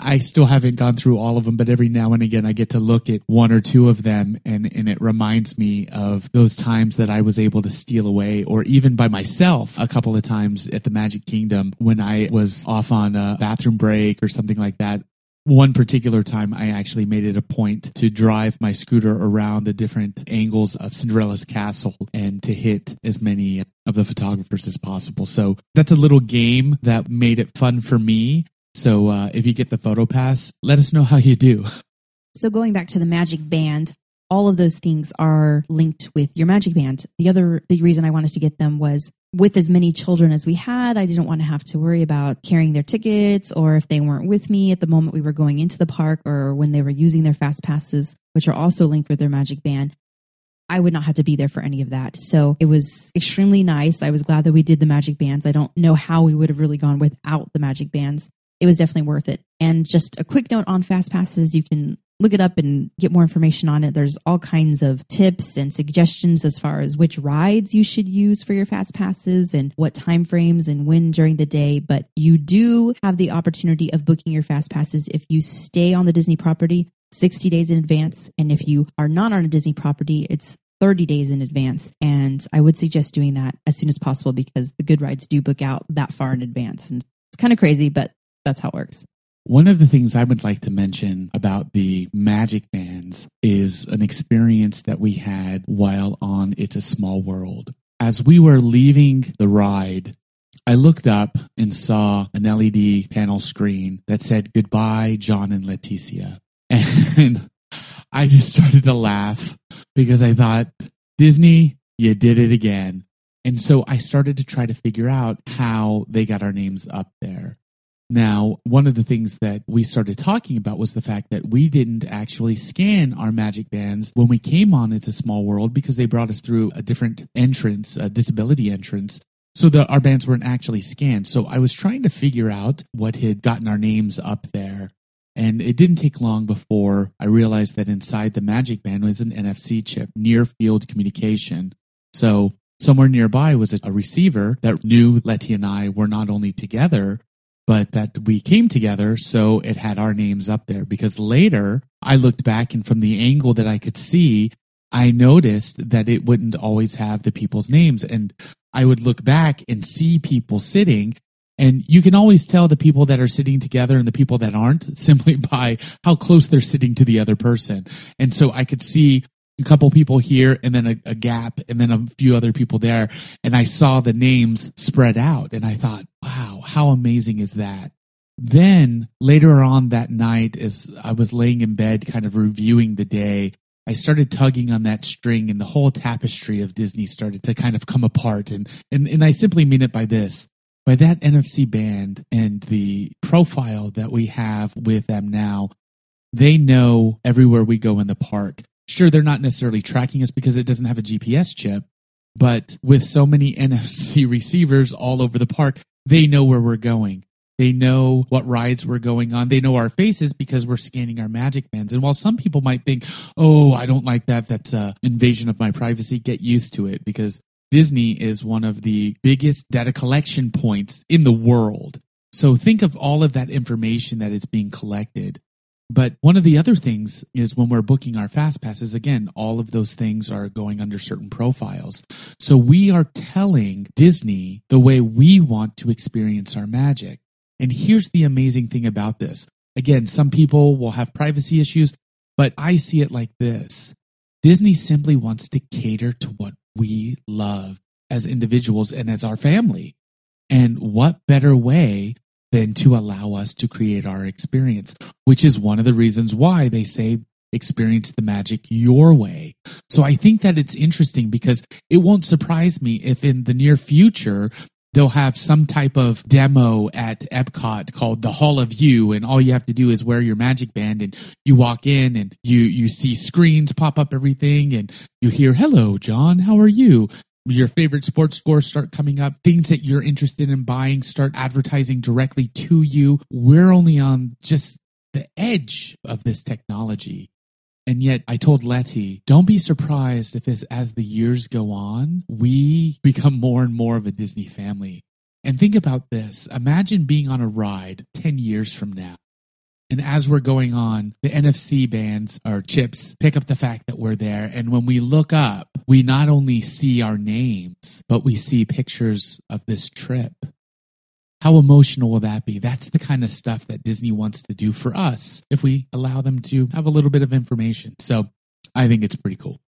I still haven't gone through all of them, but every now and again I get to look at one or two of them and, and it reminds me of those times that I was able to steal away or even by myself a couple of times at the Magic Kingdom when I was off on a bathroom break or something like that one particular time I actually made it a point to drive my scooter around the different angles of Cinderella's castle and to hit as many of the photographers as possible. So that's a little game that made it fun for me. So uh, if you get the photo pass, let us know how you do. So going back to the magic band, all of those things are linked with your magic band. The other big reason I wanted to get them was with as many children as we had, I didn't want to have to worry about carrying their tickets or if they weren't with me at the moment we were going into the park or when they were using their fast passes, which are also linked with their magic band. I would not have to be there for any of that. So it was extremely nice. I was glad that we did the magic bands. I don't know how we would have really gone without the magic bands. It was definitely worth it. And just a quick note on fast passes, you can look it up and get more information on it. There's all kinds of tips and suggestions as far as which rides you should use for your fast passes and what time frames and when during the day. But you do have the opportunity of booking your fast passes if you stay on the Disney property 60 days in advance. And if you are not on a Disney property, it's 30 days in advance. And I would suggest doing that as soon as possible because the good rides do book out that far in advance. And it's kind of crazy, but that's how it works. One of the things I would like to mention about the Magic Bands is an experience that we had while on It's a Small World. As we were leaving the ride, I looked up and saw an LED panel screen that said goodbye, John and Leticia. And I just started to laugh because I thought, Disney, you did it again. And so I started to try to figure out how they got our names up there. Now, one of the things that we started talking about was the fact that we didn't actually scan our magic bands when we came on It's a Small World because they brought us through a different entrance, a disability entrance. So that our bands weren't actually scanned. So I was trying to figure out what had gotten our names up there. And it didn't take long before I realized that inside the Magic Band was an NFC chip, near field communication. So somewhere nearby was a, receiver that knew Letty and I were not only together, but that we came together so it had our names up there because later I looked back and from the angle that I could see, I noticed that it wouldn't always have the people's names. And I would look back and see people sitting and you can always tell the people that are sitting together and the people that aren't simply by how close they're sitting to the other person. And so I could see a couple people here and then a, a, gap and then a few other people there. And I saw the names spread out and I thought, wow, how amazing is that? Then later on that night, as I was laying in bed, kind of reviewing the day, I started tugging on that string and the whole tapestry of Disney started to kind of come apart. And, and, and I simply mean it by this. By that NFC band and the profile that we have with them now, they know everywhere we go in the park Sure, they're not necessarily tracking us because it doesn't have a GPS chip, but with so many NFC receivers all over the park, they know where we're going. They know what rides we're going on. They know our faces because we're scanning our magic bands. And while some people might think, oh, I don't like that, that's an invasion of my privacy, get used to it because Disney is one of the biggest data collection points in the world. So think of all of that information that is being collected But one of the other things is when we're booking our fast passes, again, all of those things are going under certain profiles. So we are telling Disney the way we want to experience our magic. And here's the amazing thing about this. Again, some people will have privacy issues, but I see it like this. Disney simply wants to cater to what we love as individuals and as our family. And what better way than to allow us to create our experience, which is one of the reasons why they say experience the magic your way. So I think that it's interesting because it won't surprise me if in the near future they'll have some type of demo at Epcot called the Hall of You and all you have to do is wear your magic band and you walk in and you you see screens pop up everything and you hear hello John how are you your favorite sports scores start coming up things that you're interested in buying start advertising directly to you we're only on just the edge of this technology and yet I told Letty, don't be surprised if as, as the years go on, we become more and more of a Disney family. And think about this. Imagine being on a ride 10 years from now. And as we're going on, the NFC bands or chips pick up the fact that we're there. And when we look up, we not only see our names, but we see pictures of this trip. How emotional will that be? That's the kind of stuff that Disney wants to do for us if we allow them to have a little bit of information. So I think it's pretty cool.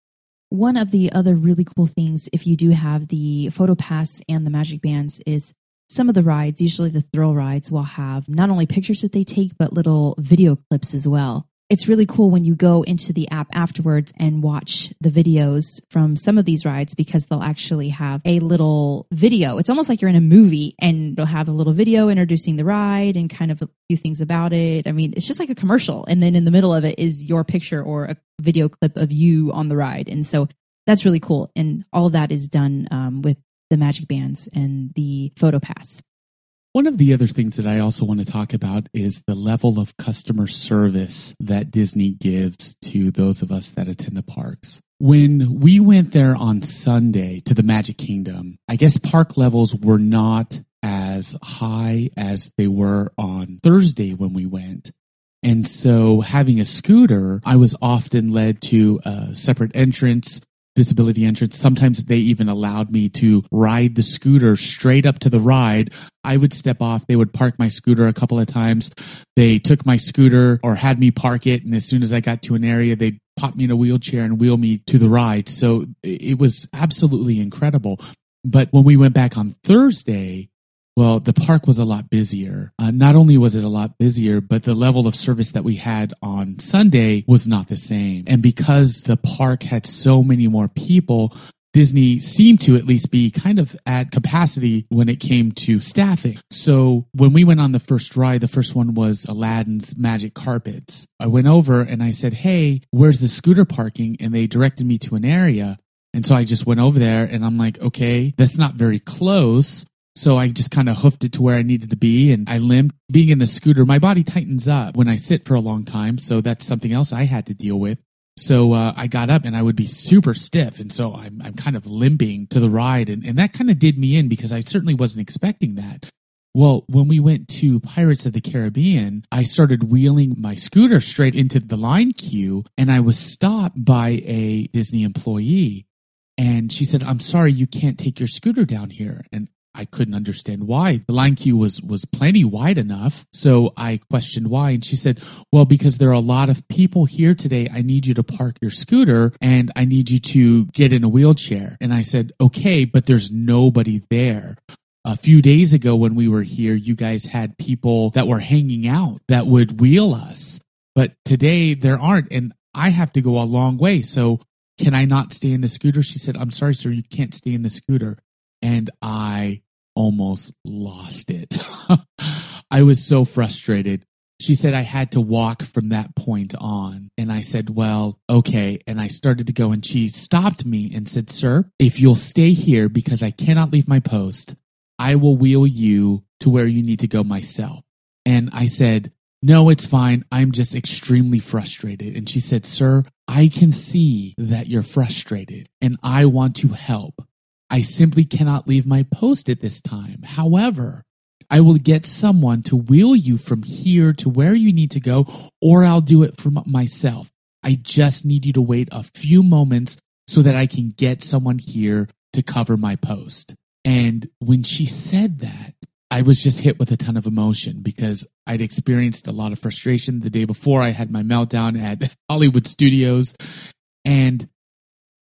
One of the other really cool things, if you do have the Photo Pass and the Magic Bands, is some of the rides, usually the thrill rides, will have not only pictures that they take, but little video clips as well it's really cool when you go into the app afterwards and watch the videos from some of these rides because they'll actually have a little video. It's almost like you're in a movie and they'll have a little video introducing the ride and kind of a few things about it. I mean, it's just like a commercial. And then in the middle of it is your picture or a video clip of you on the ride. And so that's really cool. And all that is done um, with the Magic Bands and the Photo Pass. One of the other things that I also want to talk about is the level of customer service that Disney gives to those of us that attend the parks. When we went there on Sunday to the Magic Kingdom, I guess park levels were not as high as they were on Thursday when we went. And so having a scooter, I was often led to a separate entrance disability entrance. Sometimes they even allowed me to ride the scooter straight up to the ride. I would step off. They would park my scooter a couple of times. They took my scooter or had me park it. And as soon as I got to an area, they'd pop me in a wheelchair and wheel me to the ride. So it was absolutely incredible. But when we went back on Thursday, well, the park was a lot busier. Uh, not only was it a lot busier, but the level of service that we had on Sunday was not the same. And because the park had so many more people, Disney seemed to at least be kind of at capacity when it came to staffing. So when we went on the first ride, the first one was Aladdin's Magic Carpets. I went over and I said, Hey, where's the scooter parking? And they directed me to an area. And so I just went over there and I'm like, okay, that's not very close. So I just kind of hoofed it to where I needed to be and I limped. Being in the scooter, my body tightens up when I sit for a long time. So that's something else I had to deal with. So uh, I got up and I would be super stiff. And so I'm, I'm kind of limping to the ride. And, and that kind of did me in because I certainly wasn't expecting that. Well, when we went to Pirates of the Caribbean, I started wheeling my scooter straight into the line queue and I was stopped by a Disney employee. And she said, I'm sorry, you can't take your scooter down here. And I couldn't understand why. The line queue was was plenty wide enough. So I questioned why and she said, "Well, because there are a lot of people here today, I need you to park your scooter and I need you to get in a wheelchair." And I said, "Okay, but there's nobody there." A few days ago when we were here, you guys had people that were hanging out that would wheel us. But today there aren't and I have to go a long way. So can I not stay in the scooter? She said, I'm sorry, sir, you can't stay in the scooter and I almost lost it. I was so frustrated. She said I had to walk from that point on. And I said, well, okay. And I started to go and she stopped me and said, sir, if you'll stay here because I cannot leave my post, I will wheel you to where you need to go myself. And I said, no, it's fine. I'm just extremely frustrated. And she said, sir, I can see that you're frustrated and I want to help. I simply cannot leave my post at this time. However, I will get someone to wheel you from here to where you need to go, or I'll do it for myself. I just need you to wait a few moments so that I can get someone here to cover my post. And when she said that, I was just hit with a ton of emotion because I'd experienced a lot of frustration the day before. I had my meltdown at Hollywood Studios. And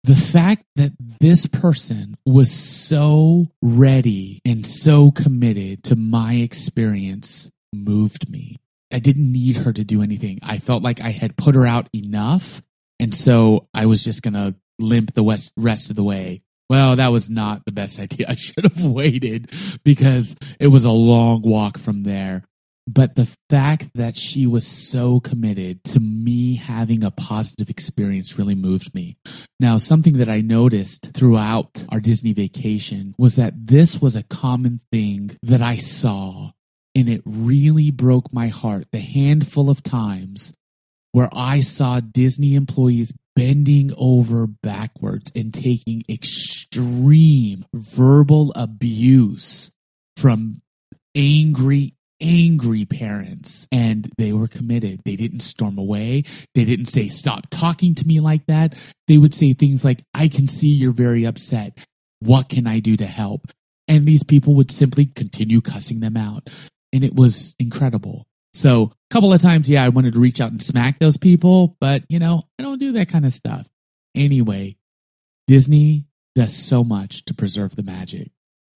the fact that this person was so ready and so committed to my experience moved me. I didn't need her to do anything. I felt like I had put her out enough. And so I was just going to limp the west, rest of the way. Well, that was not the best idea. I should have waited because it was a long walk from there. But the fact that she was so committed to me having a positive experience really moved me. Now, something that I noticed throughout our Disney vacation was that this was a common thing that I saw, and it really broke my heart the handful of times where I saw Disney employees bending over backwards and taking extreme verbal abuse from angry angry parents and they were committed. They didn't storm away. They didn't say, Stop talking to me like that. They would say things like, I can see you're very upset. What can I do to help? And these people would simply continue cussing them out. And it was incredible. So a couple of times, yeah, I wanted to reach out and smack those people, but you know, I don't do that kind of stuff. Anyway, Disney does so much to preserve the magic.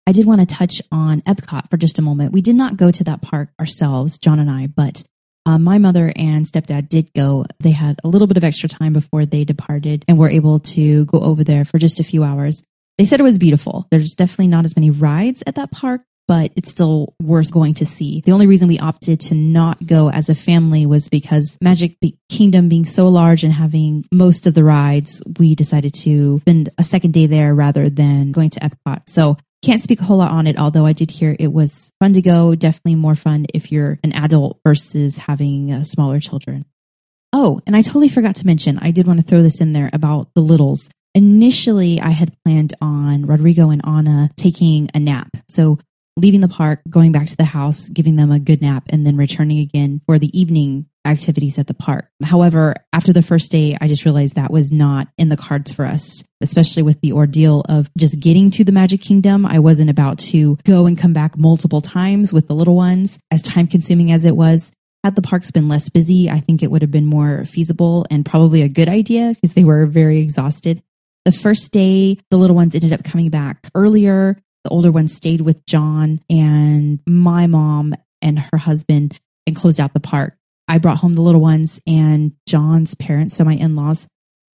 I did want to touch on Epcot for just a moment. We did not go to that park ourselves, John and I, but uh, my mother and stepdad did go. They had a little bit of extra time before they departed and were able to go over there for just a few hours. They said it was beautiful. There's definitely not as many rides at that park, but it's still worth going to see. The only reason we opted to not go as a family was because Magic Kingdom being so large and having most of the rides, we decided to spend a second day there rather than going to Epcot. So can't speak a whole lot on it, although I did hear it was fun to go. Definitely more fun if you're an adult versus having uh, smaller children. Oh, and I totally forgot to mention, I did want to throw this in there about the littles. Initially, I had planned on Rodrigo and Anna taking a nap. So leaving the park, going back to the house, giving them a good nap, and then returning again for the evening activities at the park. However, after the first day, I just realized that was not in the cards for us, especially with the ordeal of just getting to the Magic Kingdom. I wasn't about to go and come back multiple times with the little ones, as time consuming as it was. Had the parks been less busy, I think it would have been more feasible and probably a good idea because they were very exhausted. The first day, the little ones ended up coming back earlier. The older one stayed with John and my mom and her husband and closed out the park. I brought home the little ones and John's parents, so my in laws,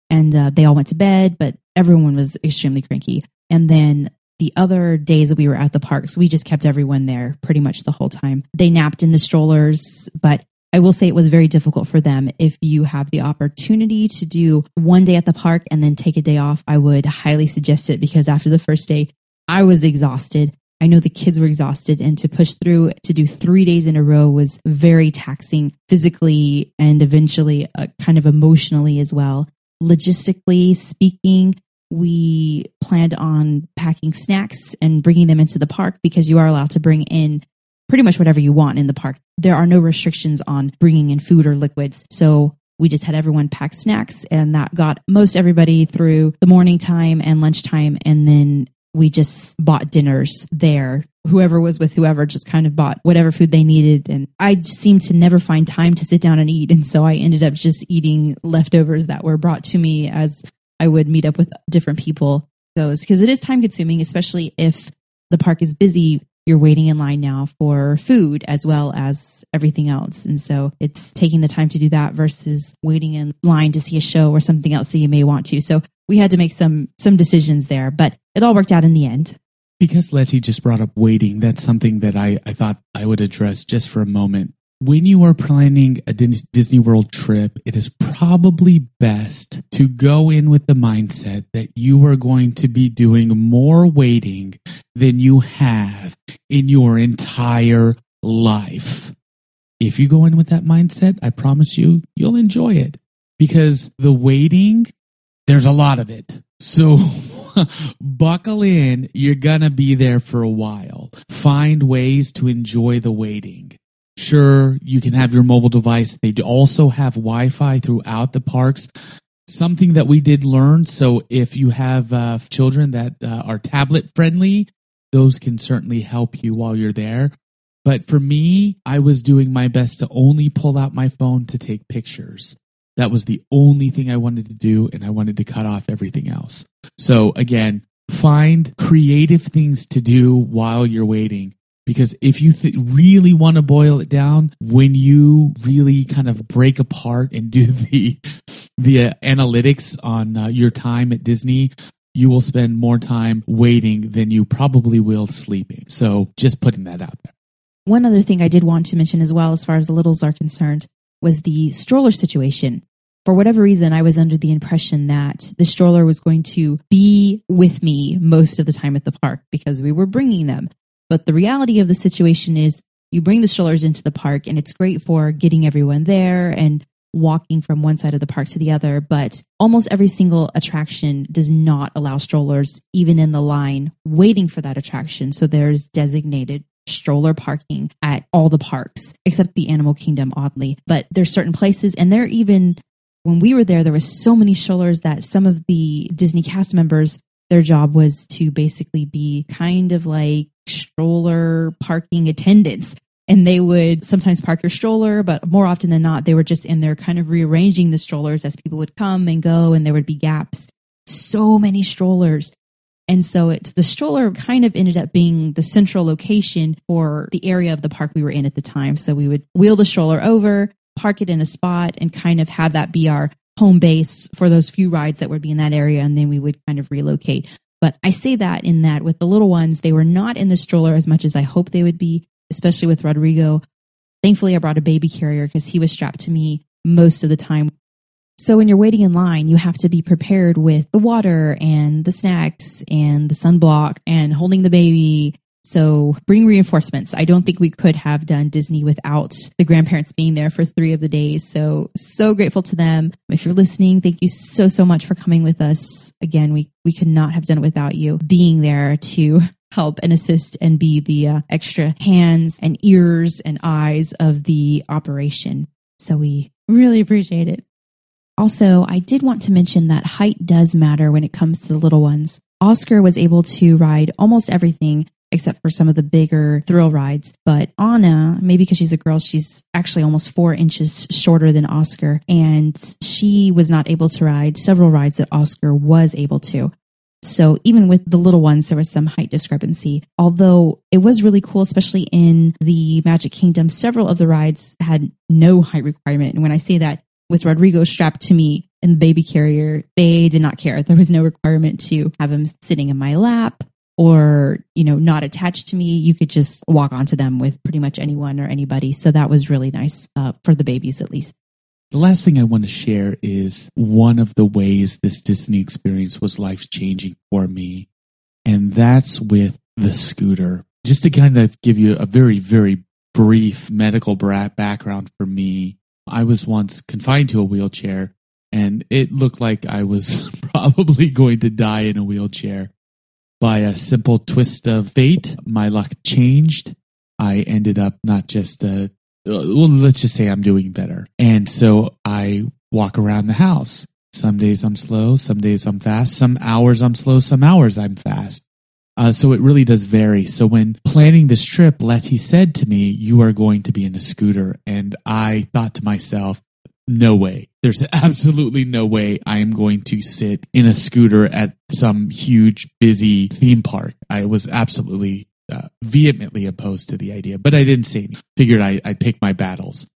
and uh, they all went to bed, but everyone was extremely cranky. And then the other days that we were at the parks, we just kept everyone there pretty much the whole time. They napped in the strollers, but I will say it was very difficult for them. If you have the opportunity to do one day at the park and then take a day off, I would highly suggest it because after the first day, I was exhausted. I know the kids were exhausted, and to push through to do three days in a row was very taxing physically and eventually uh, kind of emotionally as well. Logistically speaking, we planned on packing snacks and bringing them into the park because you are allowed to bring in pretty much whatever you want in the park. There are no restrictions on bringing in food or liquids. So we just had everyone pack snacks and that got most everybody through the morning time and lunchtime. And then we just bought dinners there. Whoever was with whoever just kind of bought whatever food they needed. And I seemed to never find time to sit down and eat. And so I ended up just eating leftovers that were brought to me as I would meet up with different people. Those because it is time consuming, especially if the park is busy. You're waiting in line now for food as well as everything else. And so it's taking the time to do that versus waiting in line to see a show or something else that you may want to. So we had to make some some decisions there, but it all worked out in the end. Because Letty just brought up waiting, that's something that I, I thought I would address just for a moment. When you are planning a Disney World trip, it is probably best to go in with the mindset that you are going to be doing more waiting than you have in your entire life. If you go in with that mindset, I promise you, you'll enjoy it because the waiting there's a lot of it. So buckle in. You're going to be there for a while. Find ways to enjoy the waiting. Sure, you can have your mobile device. They also have Wi Fi throughout the parks. Something that we did learn. So if you have uh, children that uh, are tablet friendly, those can certainly help you while you're there. But for me, I was doing my best to only pull out my phone to take pictures. That was the only thing I wanted to do, and I wanted to cut off everything else. So, again, find creative things to do while you're waiting. Because if you th- really want to boil it down, when you really kind of break apart and do the the uh, analytics on uh, your time at Disney, you will spend more time waiting than you probably will sleeping. So, just putting that out there. One other thing I did want to mention as well, as far as the littles are concerned, was the stroller situation. For whatever reason, I was under the impression that the stroller was going to be with me most of the time at the park because we were bringing them. But the reality of the situation is you bring the strollers into the park and it's great for getting everyone there and walking from one side of the park to the other. But almost every single attraction does not allow strollers, even in the line waiting for that attraction. So there's designated stroller parking at all the parks except the Animal Kingdom, oddly. But there's certain places, and they're even when we were there, there was so many strollers that some of the Disney cast members, their job was to basically be kind of like stroller parking attendants. And they would sometimes park your stroller, but more often than not, they were just in there kind of rearranging the strollers as people would come and go, and there would be gaps. So many strollers. And so it's the stroller kind of ended up being the central location for the area of the park we were in at the time. So we would wheel the stroller over, park it in a spot, and kind of have that be our home base for those few rides that would be in that area. And then we would kind of relocate. But I say that in that with the little ones, they were not in the stroller as much as I hope they would be, especially with Rodrigo. Thankfully, I brought a baby carrier because he was strapped to me most of the time so when you're waiting in line, you have to be prepared with the water and the snacks and the sunblock and holding the baby. So bring reinforcements. I don't think we could have done Disney without the grandparents being there for three of the days. So, so grateful to them. If you're listening, thank you so, so much for coming with us. Again, we, we could not have done it without you being there to help and assist and be the uh, extra hands and ears and eyes of the operation. So we really appreciate it. Also, I did want to mention that height does matter when it comes to the little ones. Oscar was able to ride almost everything except for some of the bigger thrill rides. But Anna, maybe because she's a girl, she's actually almost four inches shorter than Oscar. And she was not able to ride several rides that Oscar was able to. So even with the little ones, there was some height discrepancy. Although it was really cool, especially in the Magic Kingdom, several of the rides had no height requirement. And when I say that, with Rodrigo strapped to me in the baby carrier, they did not care. There was no requirement to have him sitting in my lap or, you know, not attached to me. You could just walk onto them with pretty much anyone or anybody. So that was really nice uh, for the babies, at least. The last thing I want to share is one of the ways this Disney experience was life changing for me. And that's with the scooter. Just to kind of give you a very, very brief medical background for me, I was once confined to a wheelchair and it looked like I was probably going to die in a wheelchair. By a simple twist of fate, my luck changed. I ended up not just, uh, well, let's just say I'm doing better. And so I walk around the house. Some days I'm slow, some days I'm fast, some hours I'm slow, some hours I'm fast. Uh, so it really does vary. So when planning this trip, Letty said to me, You are going to be in a scooter. And I thought to myself, no way. There's absolutely no way I am going to sit in a scooter at some huge, busy theme park. I was absolutely uh, vehemently opposed to the idea, but I didn't say anything. Figured I, I'd pick my battles.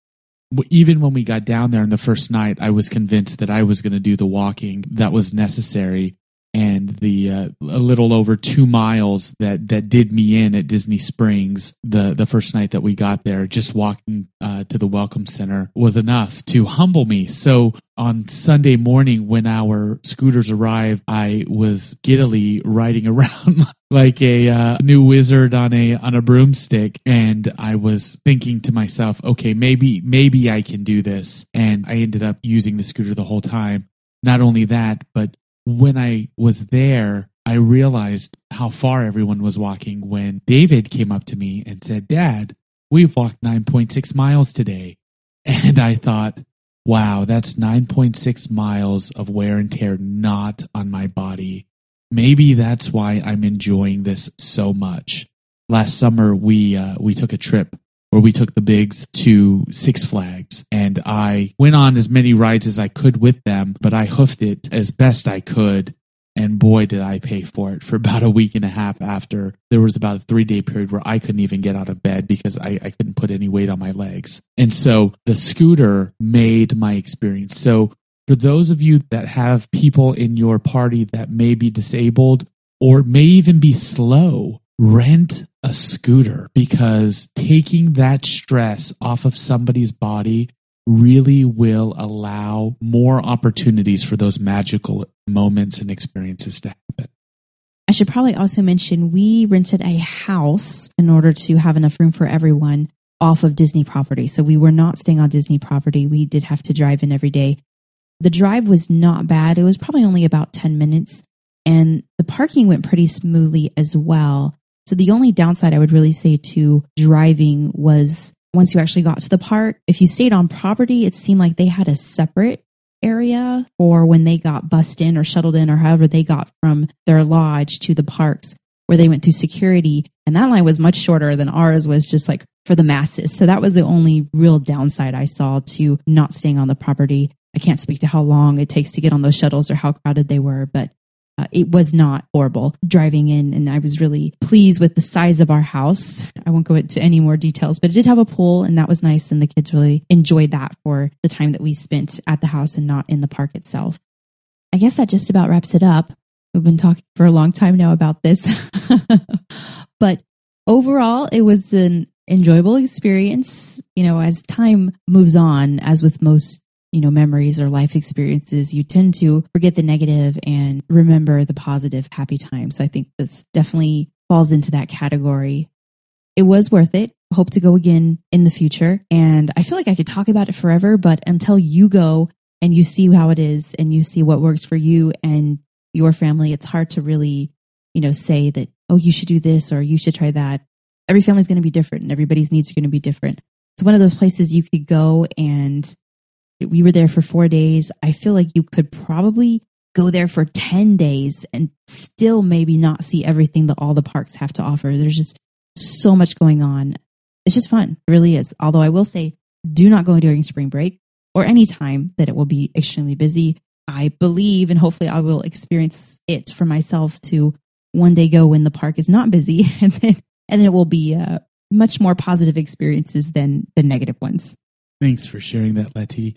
Even when we got down there on the first night, I was convinced that I was going to do the walking that was necessary and the uh, a little over two miles that that did me in at Disney Springs the the first night that we got there, just walking uh, to the Welcome Center was enough to humble me. So on Sunday morning when our scooters arrived, I was giddily riding around like a uh, new wizard on a on a broomstick, and I was thinking to myself, okay, maybe maybe I can do this, and I ended up using the scooter the whole time. Not only that, but when I was there, I realized how far everyone was walking when David came up to me and said, Dad, we've walked 9.6 miles today. And I thought, wow, that's 9.6 miles of wear and tear not on my body. Maybe that's why I'm enjoying this so much. Last summer, we, uh, we took a trip where we took the bigs to Six Flags and I went on as many rides as I could with them, but I hoofed it as best I could. And boy, did I pay for it for about a week and a half after. There was about a three day period where I couldn't even get out of bed because I, I couldn't put any weight on my legs. And so the scooter made my experience. So for those of you that have people in your party that may be disabled or may even be slow, rent a scooter because taking that stress off of somebody's body really will allow more opportunities for those magical moments and experiences to happen. I should probably also mention we rented a house in order to have enough room for everyone off of Disney property. So we were not staying on Disney property. We did have to drive in every day. The drive was not bad. It was probably only about 10 minutes and the parking went pretty smoothly as well. So the only downside I would really say to driving was once you actually got to the park, if you stayed on property, it seemed like they had a separate area for when they got bussed in or shuttled in or however they got from their lodge to the parks where they went through security. And that line was much shorter than ours was just like for the masses. So that was the only real downside I saw to not staying on the property. I can't speak to how long it takes to get on those shuttles or how crowded they were, but uh, it was not horrible driving in, and I was really pleased with the size of our house. I won't go into any more details, but it did have a pool, and that was nice. And the kids really enjoyed that for the time that we spent at the house and not in the park itself. I guess that just about wraps it up. We've been talking for a long time now about this, but overall, it was an enjoyable experience. You know, as time moves on, as with most you know, memories or life experiences, you tend to forget the negative and remember the positive, happy times. So I think this definitely falls into that category. It was worth it. Hope to go again in the future. And I feel like I could talk about it forever, but until you go and you see how it is and you see what works for you and your family, it's hard to really, you know, say that, oh, you should do this or you should try that. Every family is going to be different and everybody's needs are going to be different. It's one of those places you could go and we were there for four days. I feel like you could probably go there for 10 days and still maybe not see everything that all the parks have to offer. There's just so much going on. It's just fun. It really is. Although I will say, do not go during spring break or any time that it will be extremely busy. I believe, and hopefully I will experience it for myself to one day go when the park is not busy and then, and then it will be uh, much more positive experiences than the negative ones. Thanks for sharing that, Letty.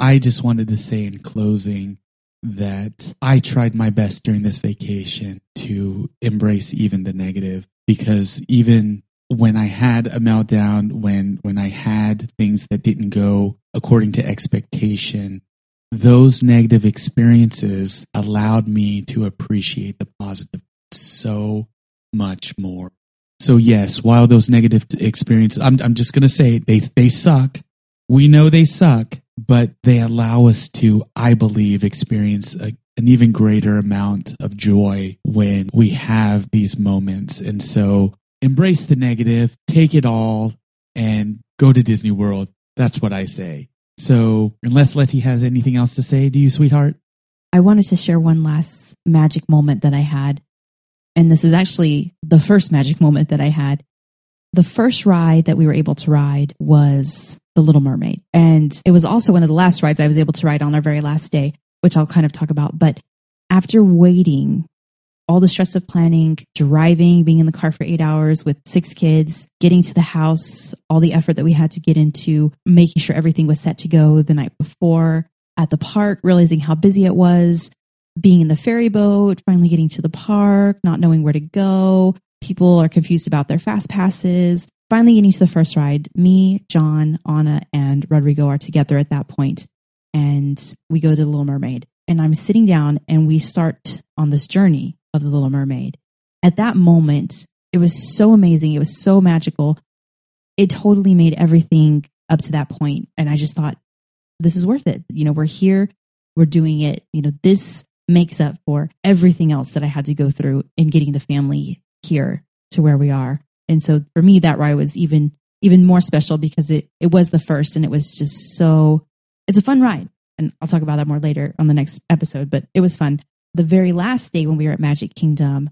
I just wanted to say in closing that I tried my best during this vacation to embrace even the negative because even when I had a meltdown, when when I had things that didn't go according to expectation, those negative experiences allowed me to appreciate the positive so much more. So yes, while those negative experiences, I'm I'm just gonna say they they suck. We know they suck, but they allow us to, I believe, experience a, an even greater amount of joy when we have these moments. And so embrace the negative, take it all, and go to Disney World. That's what I say. So, unless Letty has anything else to say, do you, sweetheart? I wanted to share one last magic moment that I had. And this is actually the first magic moment that I had. The first ride that we were able to ride was The Little Mermaid. And it was also one of the last rides I was able to ride on our very last day, which I'll kind of talk about. But after waiting all the stress of planning, driving, being in the car for eight hours with six kids, getting to the house, all the effort that we had to get into making sure everything was set to go the night before at the park, realizing how busy it was, being in the ferry boat, finally getting to the park, not knowing where to go, People are confused about their fast passes. Finally, getting to the first ride, me, John, Anna, and Rodrigo are together at that point, and we go to the Little Mermaid. And I'm sitting down, and we start on this journey of the Little Mermaid. At that moment, it was so amazing. It was so magical. It totally made everything up to that point, and I just thought, this is worth it. You know, we're here, we're doing it. You know, this makes up for everything else that I had to go through in getting the family here to where we are. And so for me, that ride was even even more special because it it was the first and it was just so it's a fun ride. And I'll talk about that more later on the next episode, but it was fun. The very last day when we were at Magic Kingdom,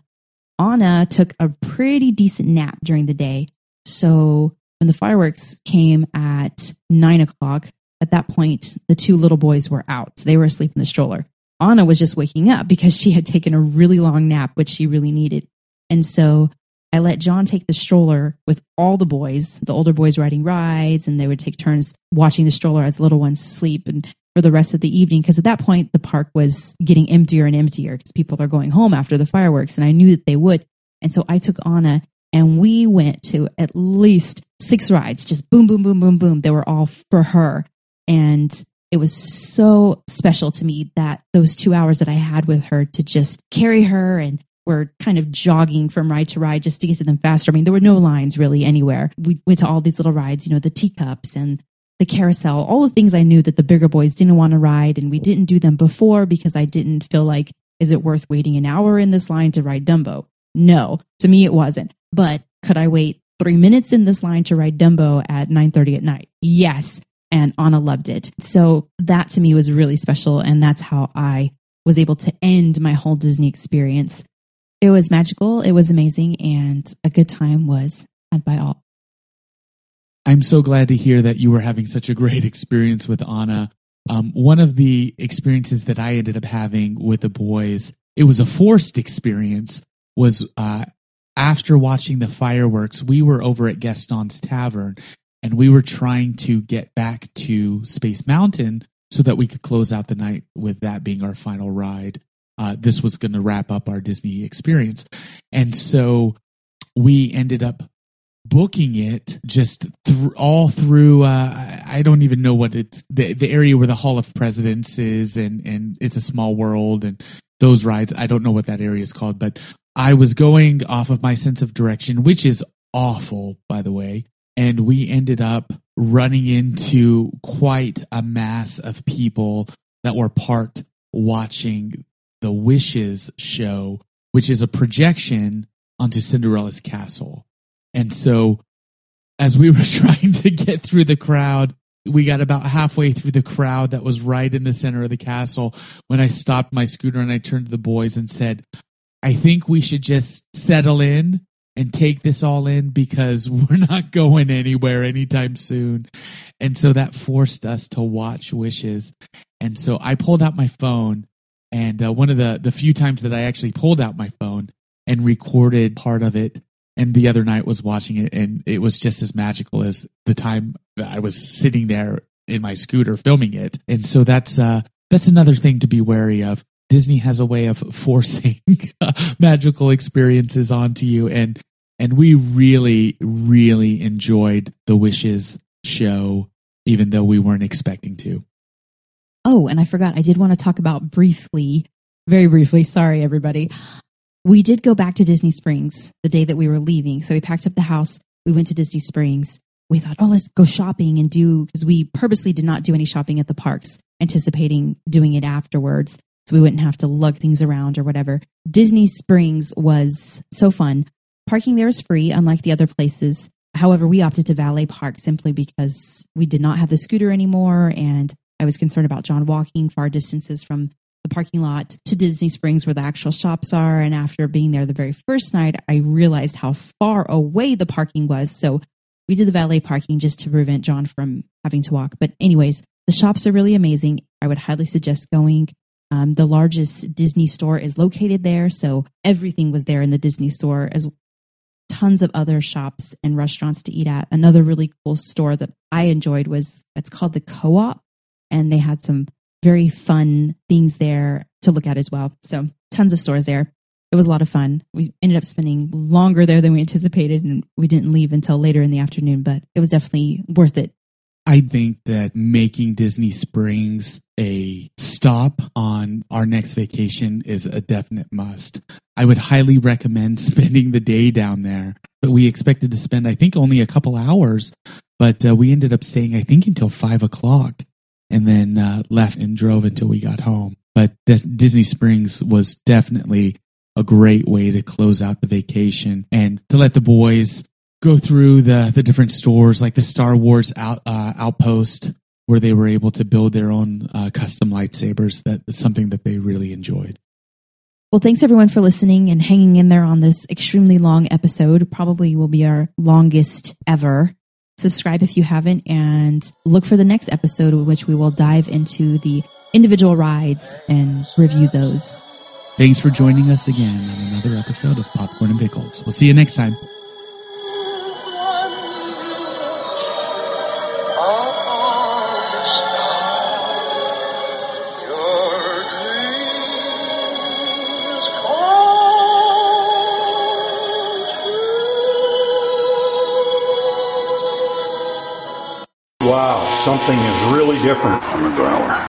Anna took a pretty decent nap during the day. So when the fireworks came at nine o'clock, at that point, the two little boys were out. They were asleep in the stroller. Anna was just waking up because she had taken a really long nap, which she really needed. And so I let John take the stroller with all the boys, the older boys riding rides, and they would take turns watching the stroller as the little ones sleep and for the rest of the evening. Because at that point, the park was getting emptier and emptier because people are going home after the fireworks. And I knew that they would. And so I took Anna and we went to at least six rides, just boom, boom, boom, boom, boom. They were all for her. And it was so special to me that those two hours that I had with her to just carry her and we're kind of jogging from ride to ride just to get to them faster. I mean, there were no lines really anywhere. We went to all these little rides, you know, the teacups and the carousel, all the things I knew that the bigger boys didn't want to ride. And we didn't do them before because I didn't feel like, is it worth waiting an hour in this line to ride Dumbo? No, to me, it wasn't. But could I wait three minutes in this line to ride Dumbo at 9:30 at night? Yes. And Anna loved it. So that to me was really special. And that's how I was able to end my whole Disney experience. It was magical. It was amazing. And a good time was had by all. I'm so glad to hear that you were having such a great experience with Anna. Um, one of the experiences that I ended up having with the boys, it was a forced experience, was uh, after watching the fireworks, we were over at Gaston's Tavern and we were trying to get back to Space Mountain so that we could close out the night with that being our final ride. Uh, this was going to wrap up our Disney experience. And so we ended up booking it just th- all through uh, I don't even know what it's the, the area where the Hall of Presidents is and and it's a small world and those rides I don't know what that area is called but I was going off of my sense of direction, which is awful, by the way. And we ended up running into quite a mass of people that were parked watching the Wishes show, which is a projection onto Cinderella's castle. And so, as we were trying to get through the crowd, we got about halfway through the crowd that was right in the center of the castle when I stopped my scooter and I turned to the boys and said, I think we should just settle in and take this all in because we're not going anywhere anytime soon. And so that forced us to watch Wishes. And so I pulled out my phone, and uh, one of the, the few times that I actually pulled out my phone and recorded part of it. And the other night was watching it, and it was just as magical as the time that I was sitting there in my scooter filming it. And so that's uh, that's another thing to be wary of. Disney has a way of forcing magical experiences onto you and and we really really enjoyed the wishes show even though we weren't expecting to. Oh, and I forgot I did want to talk about briefly, very briefly, sorry everybody. We did go back to Disney Springs the day that we were leaving. So we packed up the house, we went to Disney Springs. We thought, "Oh, let's go shopping and do because we purposely did not do any shopping at the parks, anticipating doing it afterwards so we wouldn't have to lug things around or whatever. Disney Springs was so fun. Parking there is free, unlike the other places. However, we opted to valet park simply because we did not have the scooter anymore, and I was concerned about John walking far distances from the parking lot to Disney Springs where the actual shops are. And after being there the very first night, I realized how far away the parking was. So we did the valet parking just to prevent John from having to walk. But, anyways, the shops are really amazing. I would highly suggest going. Um, the largest Disney store is located there, so everything was there in the Disney store, as tons of other shops and restaurants to eat at. Another really cool store that I enjoyed was it's called the Co-op, and they had some very fun things there to look at as well. So tons of stores there. It was a lot of fun. We ended up spending longer there than we anticipated, and we didn't leave until later in the afternoon, but it was definitely worth it I think that making Disney Springs a stop on our next vacation is a definite must. I would highly recommend spending the day down there. But we expected to spend, I think, only a couple hours, but uh, we ended up staying, I think, until five o'clock and then uh, left and drove until we got home. but Disney Springs was definitely a great way to close out the vacation and to let the boys go through the the different stores like the Star Wars out, uh, outpost where they were able to build their own uh, custom lightsabers. That's something that they really enjoyed. Well, thanks everyone for listening and hanging in there on this extremely long episode. Probably will be our longest ever. Subscribe if you haven't and look for the next episode, which we will dive into the individual rides and review those. Thanks for joining us again on another episode of Popcorn and Pickles. We'll see you next time. Something is really different on the growler.